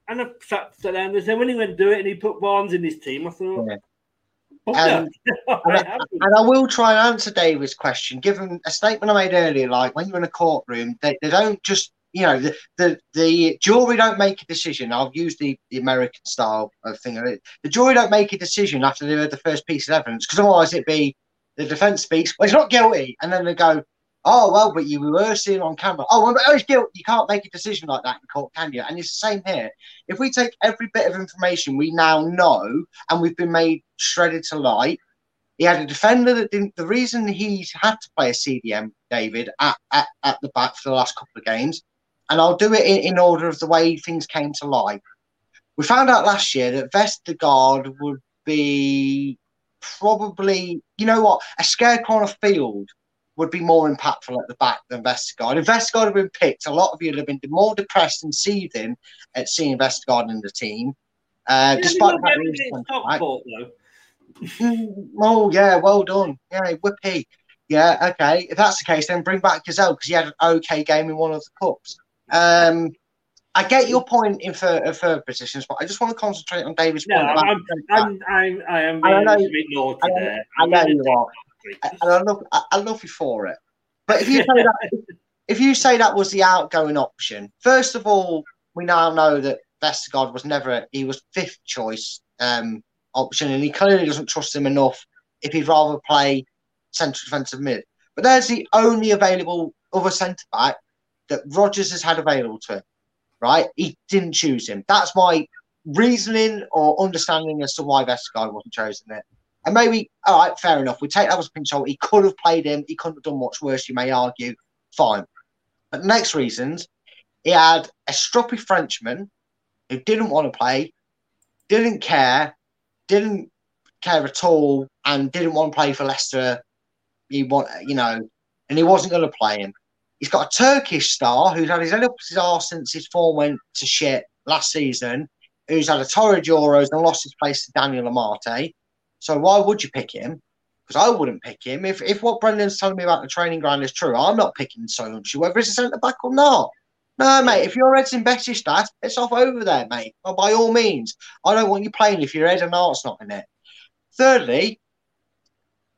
Speaker 4: And I sat sat down there. When he went to do it, and he put Barnes in his team, I thought,
Speaker 10: Yeah.
Speaker 4: Bugger. [LAUGHS]
Speaker 10: Um, And I, and I will try and answer David's question. Given a statement I made earlier, like when you're in a courtroom, they, they don't just, you know, the, the the jury don't make a decision. I'll use the, the American style of thing. The jury don't make a decision after they heard the first piece of evidence, because otherwise it'd be the defence speaks, well, he's not guilty, and then they go, oh well, but you were seen on camera. Oh, well, but oh, he's guilty. You can't make a decision like that in court, can you? And it's the same here. If we take every bit of information we now know, and we've been made shredded to light, he had a defender that didn't. The reason he's had to play a CDM, David, at, at, at the back for the last couple of games, and I'll do it in, in order of the way things came to light. We found out last year that Vestergaard would be probably, you know what, a scarecrow on a field would be more impactful at the back than Vestergaard. If Vestergaard had been picked, a lot of you would have been more depressed and seething at seeing Vestergaard in the team. Uh,
Speaker 4: Yeah,
Speaker 10: despite
Speaker 4: we
Speaker 10: the
Speaker 4: got
Speaker 10: fact that
Speaker 4: David
Speaker 10: he
Speaker 4: in
Speaker 10: was
Speaker 4: top court, though. [LAUGHS]
Speaker 10: Oh yeah, well done. Yeah, whippy. Yeah, okay. If that's the case, then bring back Gazelle because he had an okay game in one of the cups. Um, I get your point in third, third positions, but I just want to concentrate on David's
Speaker 4: No,
Speaker 10: point. about
Speaker 4: I'm, I'm, I'm, I am
Speaker 10: I
Speaker 4: being
Speaker 10: know-
Speaker 4: a little bit naughty
Speaker 10: I know-
Speaker 4: there.
Speaker 10: I know you are, and I love, I, I love you for it. But if you say that, [LAUGHS] if you say that was the outgoing option, first of all, we now know that Vestergaard was never he was fifth choice um, option, and he clearly doesn't trust him enough. If he'd rather play central defensive mid, but there's the only available other centre back that Rodgers has had available to him. Right, he didn't choose him. That's my reasoning or understanding as to why Vestergaard wasn't chosen there. And maybe, all right, fair enough. We take that as a pinch hole. He could have played him. He couldn't have done much worse, you may argue. Fine. But next reasons, he had a stroppy Frenchman who didn't want to play, didn't care, didn't care at all, and didn't want to play for Leicester. He want, you know, and he wasn't going to play him. He's got a Turkish star who's had his head up his arse since his form went to shit last season, who's had a torrid Euros and lost his place to Daniel Amartey. So why would you pick him? because I wouldn't pick him. If if what Brendan's telling me about the training ground is true, I'm not picking Söyüncü, whether it's a centre back or not. No, mate, if your head's in Besiktas, it's off over there, mate. Well, by all means. I don't want you playing if your head and heart's not in it. Thirdly,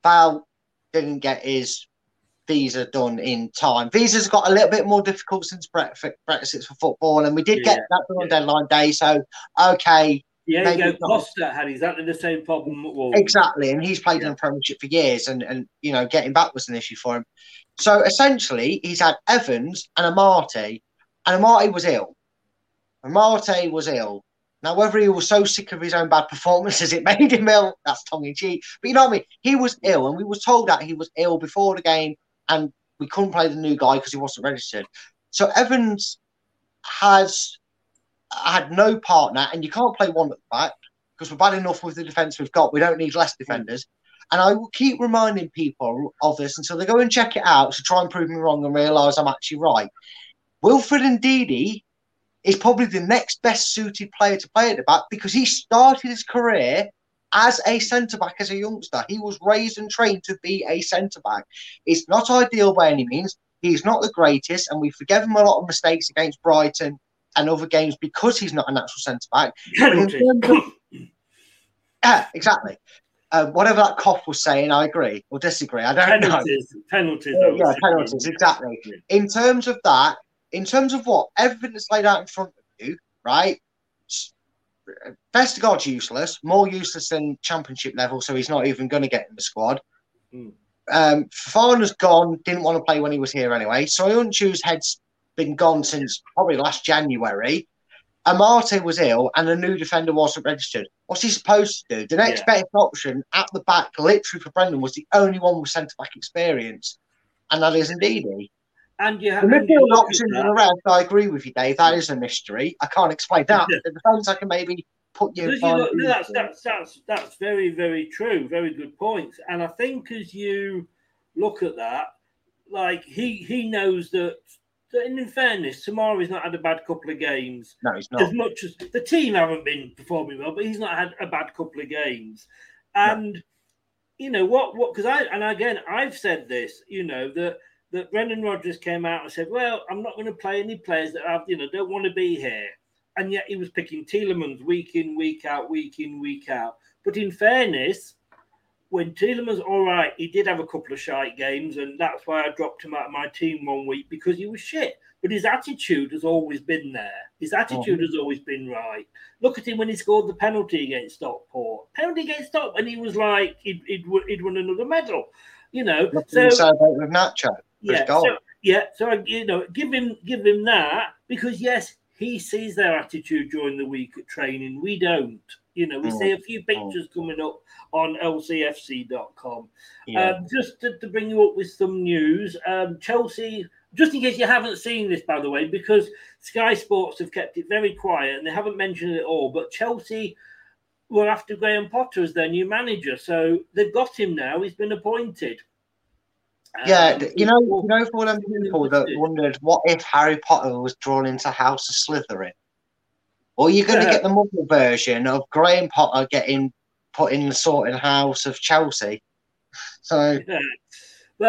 Speaker 10: Val didn't get his visa done in time. Visas got a little bit more difficult since Brexit, for football, and we did get that done on deadline day. So, okay.
Speaker 4: Yeah,
Speaker 10: maybe
Speaker 4: go
Speaker 10: not-
Speaker 4: Costa had exactly the same problem at Wolves.
Speaker 10: Exactly, and he's played in the Premiership for years, and and you know getting back was an issue for him. So essentially, he's had Evans and Amartey, and Amartey was ill. Amartey was ill. Now, whether he was so sick of his own bad performances, [LAUGHS] it made him ill. That's tongue in cheek. But you know what I mean? He was ill, and we were told that he was ill before the game, and we couldn't play the new guy because he wasn't registered. So Evans has had no partner, and you can't play one at the back because we're bad enough with the defence we've got. We don't need less defenders. And I will keep reminding people of this until they go and check it out to try and prove me wrong and realise I'm actually right. Wilfred and Ndidi is probably the next best suited player to play at the back because he started his career as a centre back as a youngster. He was raised and trained to be a centre back. It's not ideal by any means. He's not the greatest, and we forgive him a lot of mistakes against Brighton and other games because he's not a natural centre back. But in
Speaker 4: Penalty.
Speaker 10: terms of- [COUGHS] yeah, exactly. Uh, whatever that cough was saying, I agree or disagree. I don't know.
Speaker 4: penalties, penalties.
Speaker 10: Yeah, yeah, penalties, exactly. In terms of that, in terms of what everything that's laid out in front of you, right? Vestergaard's useless, more useless than championship level, so he's not even going to get in the squad.
Speaker 4: Hmm.
Speaker 10: Um, Fofana's gone, didn't want to play when he was here anyway. Söyüncü's head's been gone since probably last January. Amartey was ill and a new defender wasn't registered. What's he supposed to do? The next
Speaker 4: Yeah.
Speaker 10: best option at the back, literally for Brendan, was the only one with centre back experience, and that is Ndidi.
Speaker 4: And you
Speaker 10: The
Speaker 4: have you
Speaker 10: midfield options and the rest, I agree with you, Dave. That is a mystery. I can't explain that. The defence, I can maybe put you.
Speaker 4: You look, no, that's, that's that's that's very very true. Very good points. And I think as you look at that, like he he knows that. That in fairness, Tamari's not had a bad couple of games.
Speaker 10: No, he's not.
Speaker 4: As much as the team haven't been performing well, but he's not had a bad couple of games. And you know what? What? Because I and again, I've said this. You know that that Brendan Rodgers came out and said, "Well, I'm not going to play any players that have you know don't want to be here." And yet he was picking Tielemans week in, week out, week in, week out. But in fairness, when Tielemans, all right, he did have a couple of shite games, and that's why I dropped him out of my team one week because he was shit. But his attitude has always been there. His attitude has always been right. Look at him when he scored the penalty against Stockport. Penalty against Stockport, and he was like he'd, he'd, won- he'd won another medal. You know,
Speaker 10: So,
Speaker 4: so
Speaker 10: with Nacho.
Speaker 4: yeah, so, yeah. So you know, give him give him that because yes, he sees their attitude during the week at training. We don't. You know, we
Speaker 10: Mm.
Speaker 4: see a few pictures coming up on lcfc.com.
Speaker 10: Yeah.
Speaker 4: Um, just to, to bring you up with some news, um, Chelsea. Just in case you haven't seen this, by the way, because Sky Sports have kept it very quiet and they haven't mentioned it at all. But Chelsea were after Graham Potter as their new manager, so they've got him now. He's been appointed.
Speaker 10: Yeah,
Speaker 4: Um,
Speaker 10: you know, you know, for them people that wondered what if Harry Potter was drawn into House of Slytherin, or you're going to
Speaker 4: Yeah.
Speaker 10: get [LAUGHS] the Muggle version of Graham Potter getting put in the sorting house of Chelsea. So [LAUGHS]
Speaker 4: Yeah.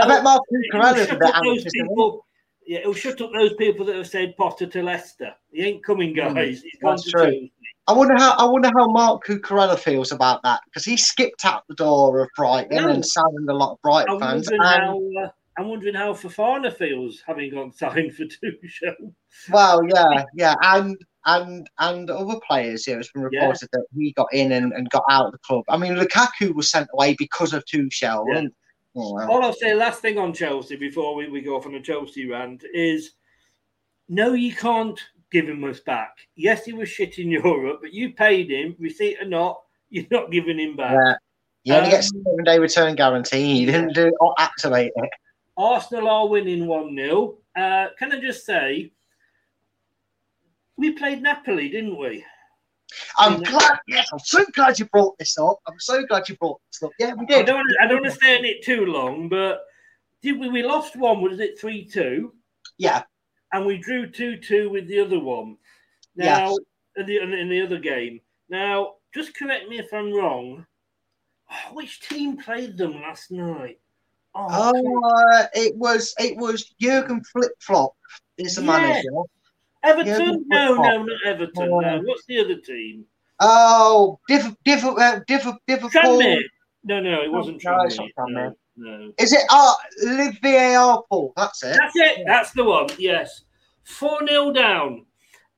Speaker 10: I bet Mark Cucurella is a
Speaker 4: shut
Speaker 10: bit
Speaker 4: those
Speaker 10: anxious. he?
Speaker 4: people- Yeah, it'll shut up those people that have said Potter to Leicester. He ain't coming, guys. He's gone
Speaker 10: That's
Speaker 4: to
Speaker 10: true.
Speaker 4: Chelsea.
Speaker 10: I wonder how I wonder how Mark Cucurella feels about that because he skipped out the door of Brighton
Speaker 4: No.
Speaker 10: and saddened a lot of Brighton
Speaker 4: I'm
Speaker 10: fans.
Speaker 4: wondering
Speaker 10: And
Speaker 4: how. Uh, I'm wondering how Fofana feels having gone signed for Tuchel. [LAUGHS]
Speaker 10: Well, yeah, yeah, and and and other players. Yeah, it's been
Speaker 4: Yeah.
Speaker 10: reported that he got in and, and got out of the club. I mean, Lukaku was sent away because of Tuchel.
Speaker 4: Yeah.
Speaker 10: And, oh, well.
Speaker 4: All I'll say, last thing on Chelsea before we, we go off on a Chelsea rant is no, you can't give him us back. Yes, he was shit in [LAUGHS] Europe, but you paid him, receipt or not, you're not giving him back.
Speaker 10: Yeah. You only get
Speaker 4: Um,
Speaker 10: seven day return guarantee. You didn't do or activate it.
Speaker 4: Arsenal are winning 1 0. Uh, can I just say, we played Napoli, didn't we?
Speaker 10: I'm glad. Yes, I'm so glad you brought this up. I'm so glad you brought this up. Yeah, we
Speaker 4: I
Speaker 10: did.
Speaker 4: don't, I don't want to stay in it too long, but did we? We lost one. Was it three two?
Speaker 10: Yeah.
Speaker 4: And we drew two two with the other one.
Speaker 10: Yes.
Speaker 4: Now, in, the, in the other game. Now, just correct me if I'm wrong. oh, which team played them last night?
Speaker 10: Oh, uh, it was it was Jurgen Flip Flop is the
Speaker 4: Yeah.
Speaker 10: manager.
Speaker 4: Everton? No, no, not Everton.
Speaker 10: Oh.
Speaker 4: No. What's the other team?
Speaker 10: Oh, diff, diff, uh, diff, Liverpool.
Speaker 4: Tranmere. No, no, it wasn't
Speaker 10: No,
Speaker 4: Tranmere. No, no.
Speaker 10: Is it? Oh, Live VAR, Paul. That's it.
Speaker 4: That's it. That's the one. Yes. 4 0 down.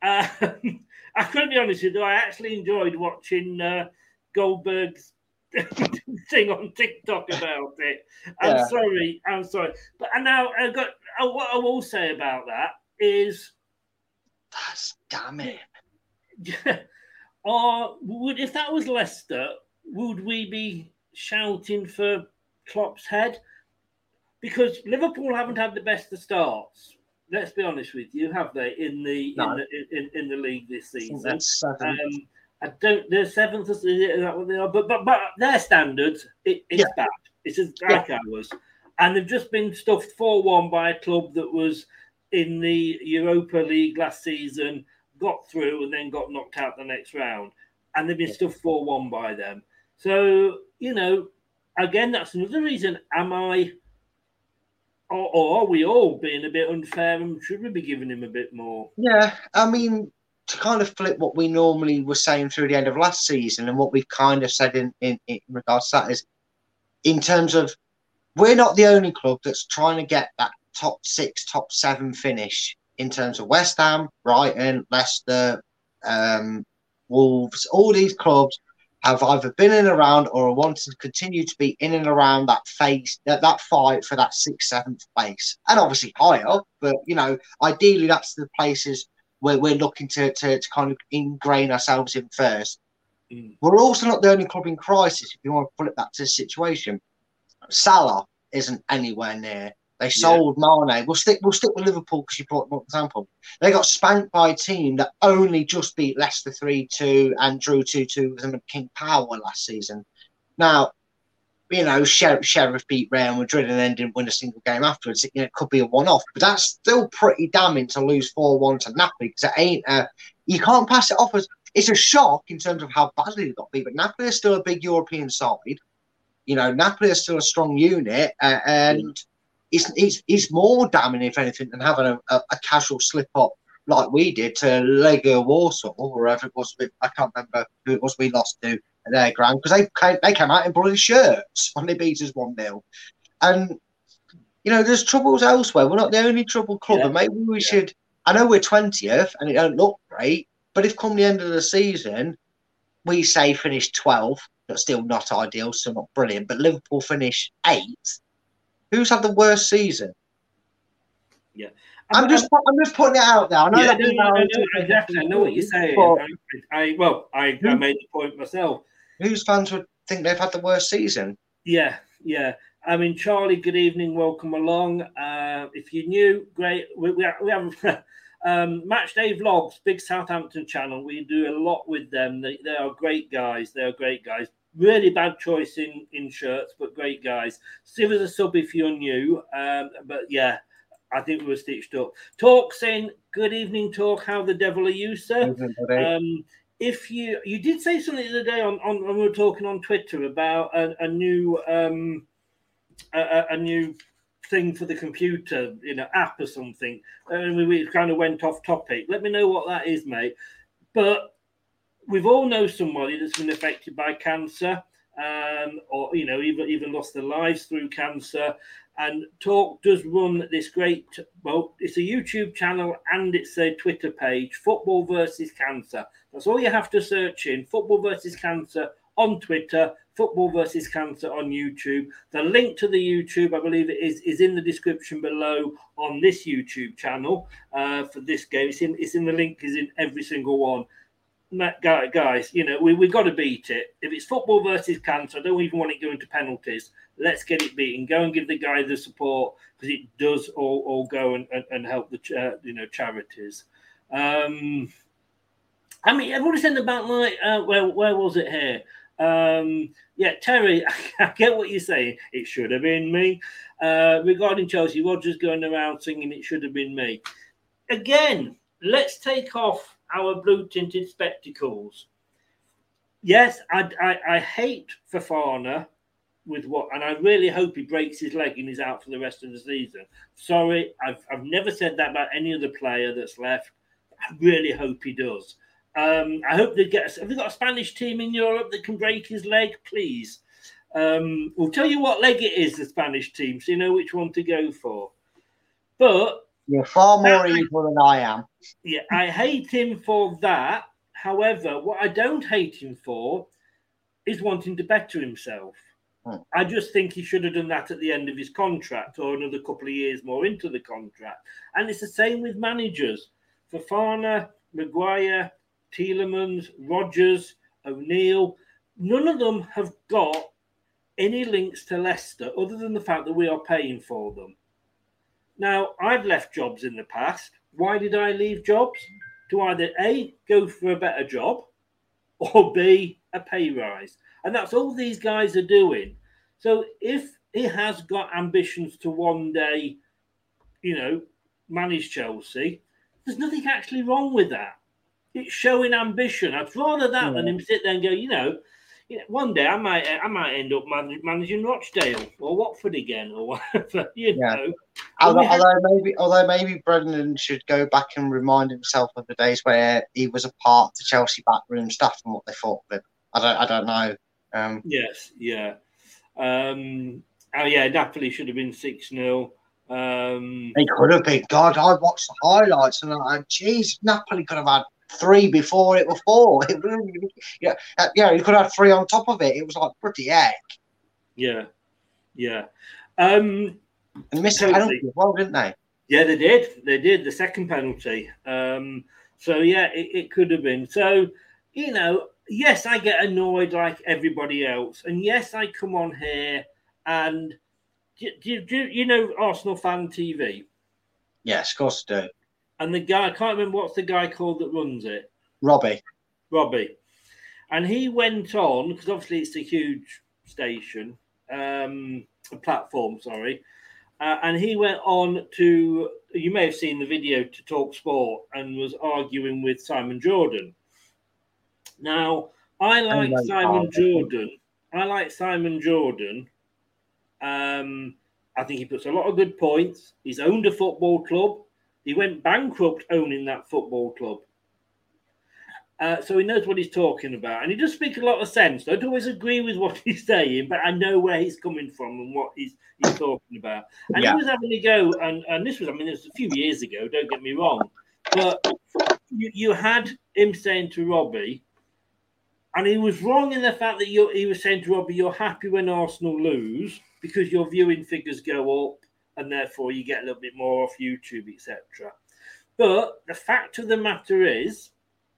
Speaker 4: Uh, [LAUGHS] I couldn't be honest with you. I actually enjoyed watching uh, Goldbridge's [LAUGHS] thing on TikTok about it. I'm
Speaker 10: Yeah.
Speaker 4: sorry. I'm sorry. But and now I've got uh, what I will say about that is
Speaker 10: That's damn it. [LAUGHS]
Speaker 4: or would if that was Leicester, would we be shouting for Klopp's head? Because Liverpool haven't had the best of starts. Let's be honest with you, have they in the
Speaker 10: No.
Speaker 4: in, the in, in the league this season? Um, I don't. They're seventh. Is that what they are? But but but their standards, it, it's
Speaker 10: Yeah.
Speaker 4: bad. It's as like ours, and they've just been stuffed four one by a club that was in the Europa League last season, got through, and then got knocked out the next round, and they've been stuffed four one by them. So you know, again, that's another reason. Am I? Or, or are we all being a bit unfair and should we be giving him a bit more?
Speaker 10: Yeah, I mean, to kind of flip what we normally were saying through the end of last season and what we've kind of said in, in, in regards to that is in terms of we're not the only club that's trying to get that top six, top seven finish in terms of West Ham, Brighton, Leicester, um, Wolves, all these clubs have either been in and around or are wanting to continue to be in and around that phase, that, that fight for that sixth, seventh place, and obviously higher. But you know, ideally, that's the places where we're looking to to, to kind of ingrain ourselves in first. We're also not the only club in crisis. If you want to put it back to the situation, Salah isn't anywhere near. They sold Mane. We'll stick. We'll stick with Liverpool because you brought up an example. They got spanked by a team that only just beat Leicester three two and drew two two with them at King Power last season. Now, you know, Sheriff, Sheriff beat Real Madrid and then didn't win a single game afterwards. It, You know, it could be a one off, but that's still pretty damning to lose four one to Napoli because it ain't. Uh, you can't pass it off as it's a shock in terms of how badly they got beat. But Napoli is still a big European side. You know, Napoli is still a strong unit, uh, and it's, it's it's more damning if anything than having a, a, a casual slip up like we did to Legia Warsaw or wherever it was. I can't remember who it was we lost to at their ground because they came, they came out in bloody shirts when they beat us one 0 and you know there's troubles elsewhere. We're not the only trouble club, and maybe we should. I know we're twentieth and it don't look great, but if come the end of the season we say finish 12th, but still not ideal, still not brilliant, but Liverpool finish eighth. Who's had the worst season?
Speaker 4: Yeah.
Speaker 10: I'm just I'm just putting it out there. I know
Speaker 4: Yeah,
Speaker 10: that
Speaker 4: no, no, no, no, exactly. I know what you're saying. I, I well, I, I made the point myself.
Speaker 10: whose fans would think they've had the worst season?
Speaker 4: Yeah, yeah. I mean, Charlie, good evening. Welcome along. Uh, if you're new, great. We, we, we have [LAUGHS] um, Match Day Vlogs, big Southampton channel. We do a lot with them. They, they are great guys. They are great guys. Really bad choice in, in shirts, but great guys. Give us a sub if you're new. Um, but yeah, I think we were stitched up. Talk saying, good evening, Talk. How the devil are you, sir? Um, if you you did say something the other day on, on when we were talking on Twitter about a, a new um, a, a- a new thing for the computer, you know, app or something, and we, we kind of went off topic. Let me know what that is, mate. But we've all know somebody that's been affected by cancer, um, or you know, even even lost their lives through cancer. And Talk does run this great, well, it's a YouTube channel and it's a Twitter page, Football versus Cancer. That's all you have to search in Football versus Cancer on Twitter, Football versus Cancer on YouTube. The link to the YouTube, I believe it is, is in the description below on this YouTube channel uh, for this game. It's in, it's in the link, is in every single one. Guy- guys, you know, we, we've got to beat it. If it's football versus cancer, I don't even want it going to penalties. Let's get it beaten. Go and give the guy the support because it does all, all go and, and, and help the, uh, you know, charities. Um, I mean, everybody's saying about like, uh, where, where was it here? Um, yeah, Terry, [LAUGHS] I get what you're saying. It should have been me. Uh, regarding Chelsea, Rodgers going around singing, it should have been me. Again, let's take off our blue tinted spectacles. yes, I, I, I hate Fofana with what, and I really hope he breaks his leg and he's out for the rest of the season. Sorry, I've, I've never said that about any other player that's left. I really hope he does. Um, I hope they get. Have they got a Spanish team in Europe that can break his leg? Please. Um, we'll tell you what leg it is, the Spanish team, so you know which one to go for. But
Speaker 10: you're far more evil than I am.
Speaker 4: Yeah, I hate him for that. However, what I don't hate him for is wanting to better himself. Hmm. I just think he should have done that at the end of his contract or another couple of years more into the contract. And it's the same with managers. Fofana, Maguire, Tielemans, Rodgers, O'Neill, none of them have got any links to Leicester other than the fact that we are paying for them. Now, I've left jobs in the past. Why did I leave jobs? To either A, go for a better job, or B, a pay rise. And that's all these guys are doing. So if he has got ambitions to one day, you know, manage Chelsea, there's nothing actually wrong with that. It's showing ambition. I'd rather that yeah. than him sit there and go, you know, you know, one day I might I might end up managing Rochdale or Watford again or [LAUGHS] whatever. You yeah. know.
Speaker 10: Although, have... although, maybe although maybe Brendan should go back and remind himself of the days where he was a part of the Chelsea backroom staff and what they thought of him. I don't I don't know. Um,
Speaker 4: yes, yeah. Um, oh yeah, Napoli should have been six 0 um,
Speaker 10: It could have been. God, I watched the highlights and I, geez, Napoli could have had three before it [LAUGHS] was four. It yeah, uh, yeah, you could have three on top of it. It was like pretty heck.
Speaker 4: Yeah, yeah. Um,
Speaker 10: and missed a penalty as well, didn't they?
Speaker 4: Yeah, they did. They did the second penalty. Um, so yeah, it, it could have been. So you know, yes, I get annoyed like everybody else, and yes, I come on here and do, do, do you know Arsenal fan TV?
Speaker 10: Yes, of course I do.
Speaker 4: And the guy, I can't remember what's the guy called that runs it.
Speaker 10: Robbie.
Speaker 4: Robbie. And he went on, because obviously it's a huge station, um, a platform, sorry. Uh, and he went on to, you may have seen the video to Talk Sport and was arguing with Simon Jordan. Now, I like Simon Jordan. I like Simon Jordan. Um, I think he puts a lot of good points. He's owned a football club. He went bankrupt owning that football club. Uh, so he knows what he's talking about. And he does speak a lot of sense. I don't always agree with what [LAUGHS] he's saying, but I know where he's coming from and what he's, he's talking about. And yeah. he was having a go, and, and this was, I mean, this was a few years ago, don't get me wrong. But you, you had him saying to Robbie, and he was wrong in the fact that he was saying to Robbie, you're happy when Arsenal lose because your viewing figures go up and therefore you get a little bit more off YouTube, etc. But the fact of the matter is,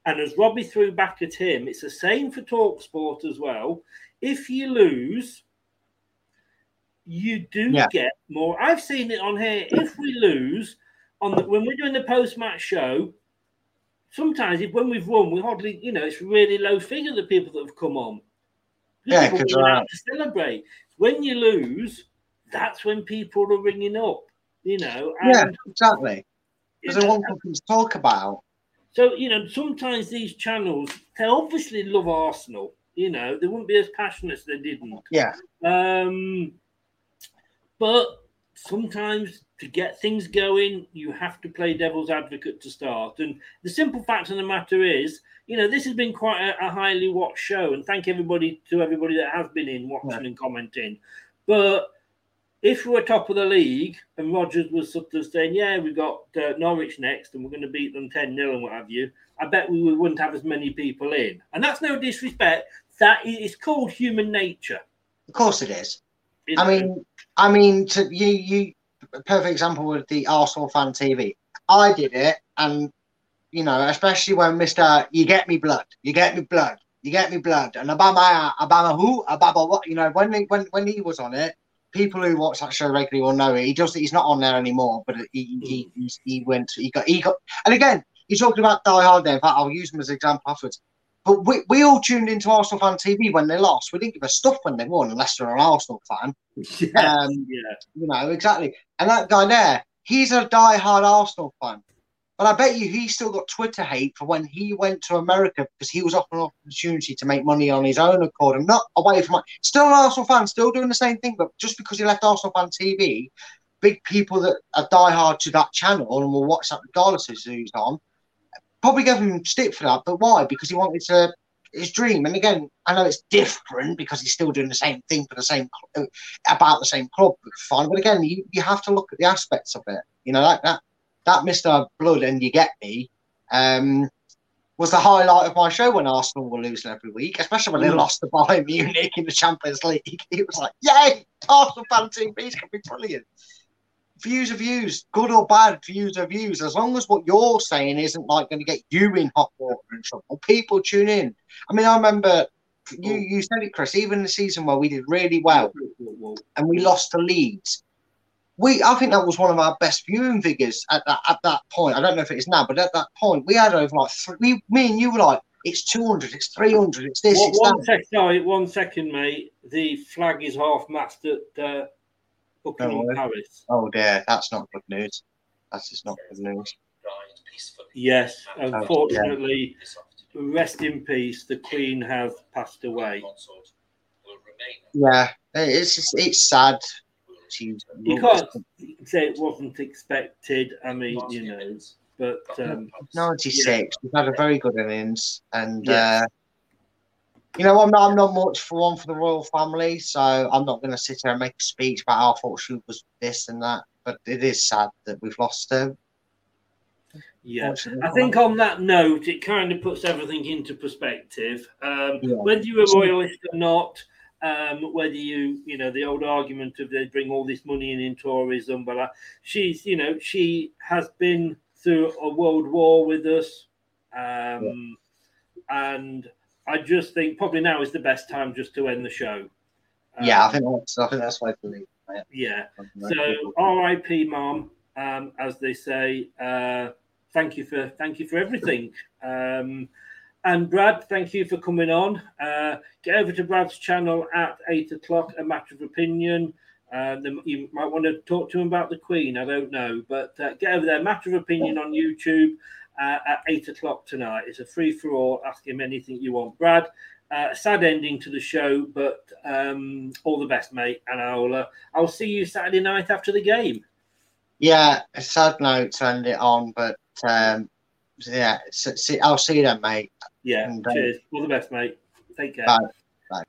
Speaker 4: and as Robbie threw back at him, it's the same for Talksport as well. If you lose, you do yeah. get more. I've seen it on here. If we lose on the, when we're doing the post-match show, sometimes if when we've won, we hardly, you know, it's really low figure the people that have come on.
Speaker 10: Yeah, because uh,
Speaker 4: to celebrate. When you lose, that's when people are ringing up, you know.
Speaker 10: yeah, exactly. Because they want something to talk about.
Speaker 4: So, you know, sometimes these channels, they obviously love Arsenal, you know, they wouldn't be as passionate as they didn't.
Speaker 10: Yeah.
Speaker 4: Um, but sometimes to get things going, you have to play devil's advocate to start. And the simple fact of the matter is, you know, this has been quite a, a highly watched show. And thank everybody to everybody that has been in watching yeah. and commenting. But if we were top of the league and Rodgers was sort of saying, "Yeah, we've got uh, Norwich next, and we're going to beat them ten 0 and what have you," I bet we wouldn't have as many people in. And that's no disrespect. That is called human nature.
Speaker 10: Of course, it is. I mean, I mean, to you, you, perfect example with the Arsenal fan TV. I did it, and you know, especially when Mister, you get me blood, you get me blood, you get me blood, and Obama, Obama who, Obama what, you know, when when when he was on it, people who watch that show regularly will know it. He does. He's not on there anymore, but he he he, he went. He got he got. And again, you're talking about Die Hard. There, in fact, I'll use him as an example afterwards. But we, we all tuned into Arsenal fan TV when they lost. We didn't give a stuff when they won, unless they're an Arsenal fan. [LAUGHS]
Speaker 4: Yeah, um, yeah.
Speaker 10: You know exactly. And that guy there, he's a die-hard Arsenal fan. But I bet you he still got Twitter hate for when he went to America because he was offered an opportunity to make money on his own accord and not away from. Still an Arsenal fan, still doing the same thing, but just because he left Arsenal fan TV, big people that are diehard to that channel and will watch that regardless of who's on, probably gave him stick for that. But why? Because he wanted to his dream. And again, I know it's different because he's still doing the same thing for the same about the same club. Fine, but again, you, you have to look at the aspects of it. You know, like that that Mr. Blood and You Get Me um, was the highlight of my show when Arsenal were losing every week, especially when they mm. lost to Bayern Munich in the Champions League. [LAUGHS] It was like, yay, Arsenal fan team B's going to be brilliant. Views are views, good or bad, views are views. As long as what you're saying isn't like going to get you in hot water and trouble, people tune in. I mean, I remember you, you said it, Chris, even the season where we did really well and we lost to Leeds we I think that was one of our best viewing figures at that at that point. I don't know if it is now, but at that point we had over like three, we, me and you were like, it's two hundred, it's three hundred, it's this.
Speaker 4: One,
Speaker 10: it's
Speaker 4: one sec, sorry, one second, mate. The flag is half mast at uh, Buckingham
Speaker 10: oh,
Speaker 4: Palace.
Speaker 10: Oh dear, that's not good news. That's just not good news.
Speaker 4: Yes, unfortunately, oh, yeah. rest in peace. The Queen has passed away.
Speaker 10: Yeah, it's just, it's sad
Speaker 4: you can't say it wasn't expected. I mean, you know, but um,
Speaker 10: 96, yeah. we've had a very good innings, and uh, you know, I'm not, I'm not much for one for the royal family, so I'm not going to sit here and make a speech about how I thought she was this and that. But it is sad that we've lost her.
Speaker 4: Yeah, I think on that note, it kind of puts everything into perspective. Um, yeah. Whether you're a royalist or not, um, whether you, you know, the old argument of they bring all this money in in tourism, but uh, she's, you know, she has been through a world war with us, um, yeah. and I just think probably now is the best time just to end the show.
Speaker 10: Um, yeah, I um, think that's, I think that's what I believe.
Speaker 4: Yeah. So R.I.P. Mom, um, as they say. Uh, thank you for thank you for everything. Um, and Brad, thank you for coming on. Uh, get over to Brad's channel at eight o'clock, a matter of opinion. Uh, you might want to talk to him about the Queen. I don't know, but uh, get over there. Matter of opinion on YouTube uh, at eight o'clock tonight. It's a free for all. Ask him anything you want, Brad. Uh, sad ending to the show, but um, all the best, mate. And I'll uh, I'll see you Saturday night after the game.
Speaker 10: Yeah, a sad note to end it on, but um, yeah, see, I'll see you then, mate.
Speaker 4: Yeah, and, uh, cheers. All the best, mate. Take care. Bye. Bye.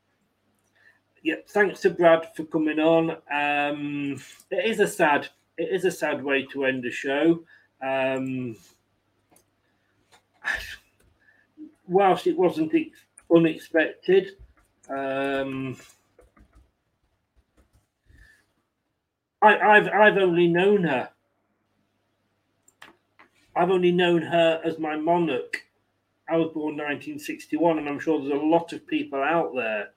Speaker 4: Yeah, thanks to Brad for coming on. Um, it is a sad, it is a sad way to end a show. Um, whilst it wasn't unexpected, um, I, I've I've only known her I've only known her as my monarch. I was born 1961, and I'm sure there's a lot of people out there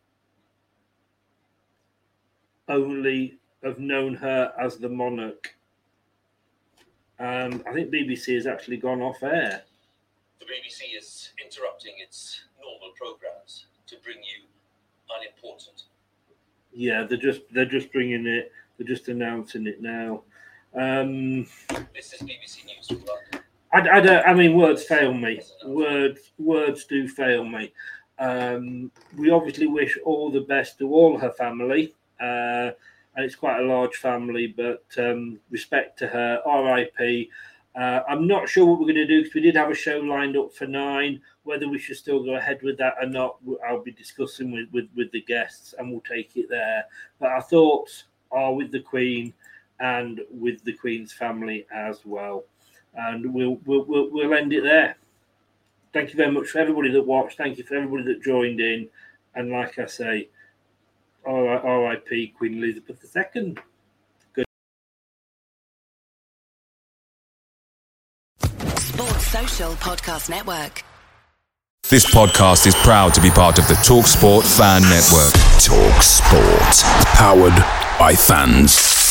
Speaker 4: only have known her as the monarch. Um, I think BBC has actually gone off air.
Speaker 16: The BBC is interrupting its normal programs to bring you unimportant.
Speaker 4: Yeah, they're just they're just bringing it. They're just announcing it now. Um,
Speaker 16: this is BBC News
Speaker 4: I, I, don't. I mean, words fail me. Words, words do fail me. Um, we obviously wish all the best to all her family, uh, and it's quite a large family. But um, respect to her. R.I.P. Uh, I'm not sure what we're going to do because we did have a show lined up for nine. Whether we should still go ahead with that or not, I'll be discussing with, with, with the guests and we'll take it there. But our thoughts are with the Queen and with the Queen's family as well and we'll, we'll we'll we'll end it there. Thank you very much for everybody that watched. Thank you for everybody that joined in, and like I say, R.I.P. Queen Elizabeth II. Good.
Speaker 9: Sports Social Podcast Network.
Speaker 17: This podcast is proud to be part of the Talk Sport Fan Network.
Speaker 5: Talk Sport, powered by fans.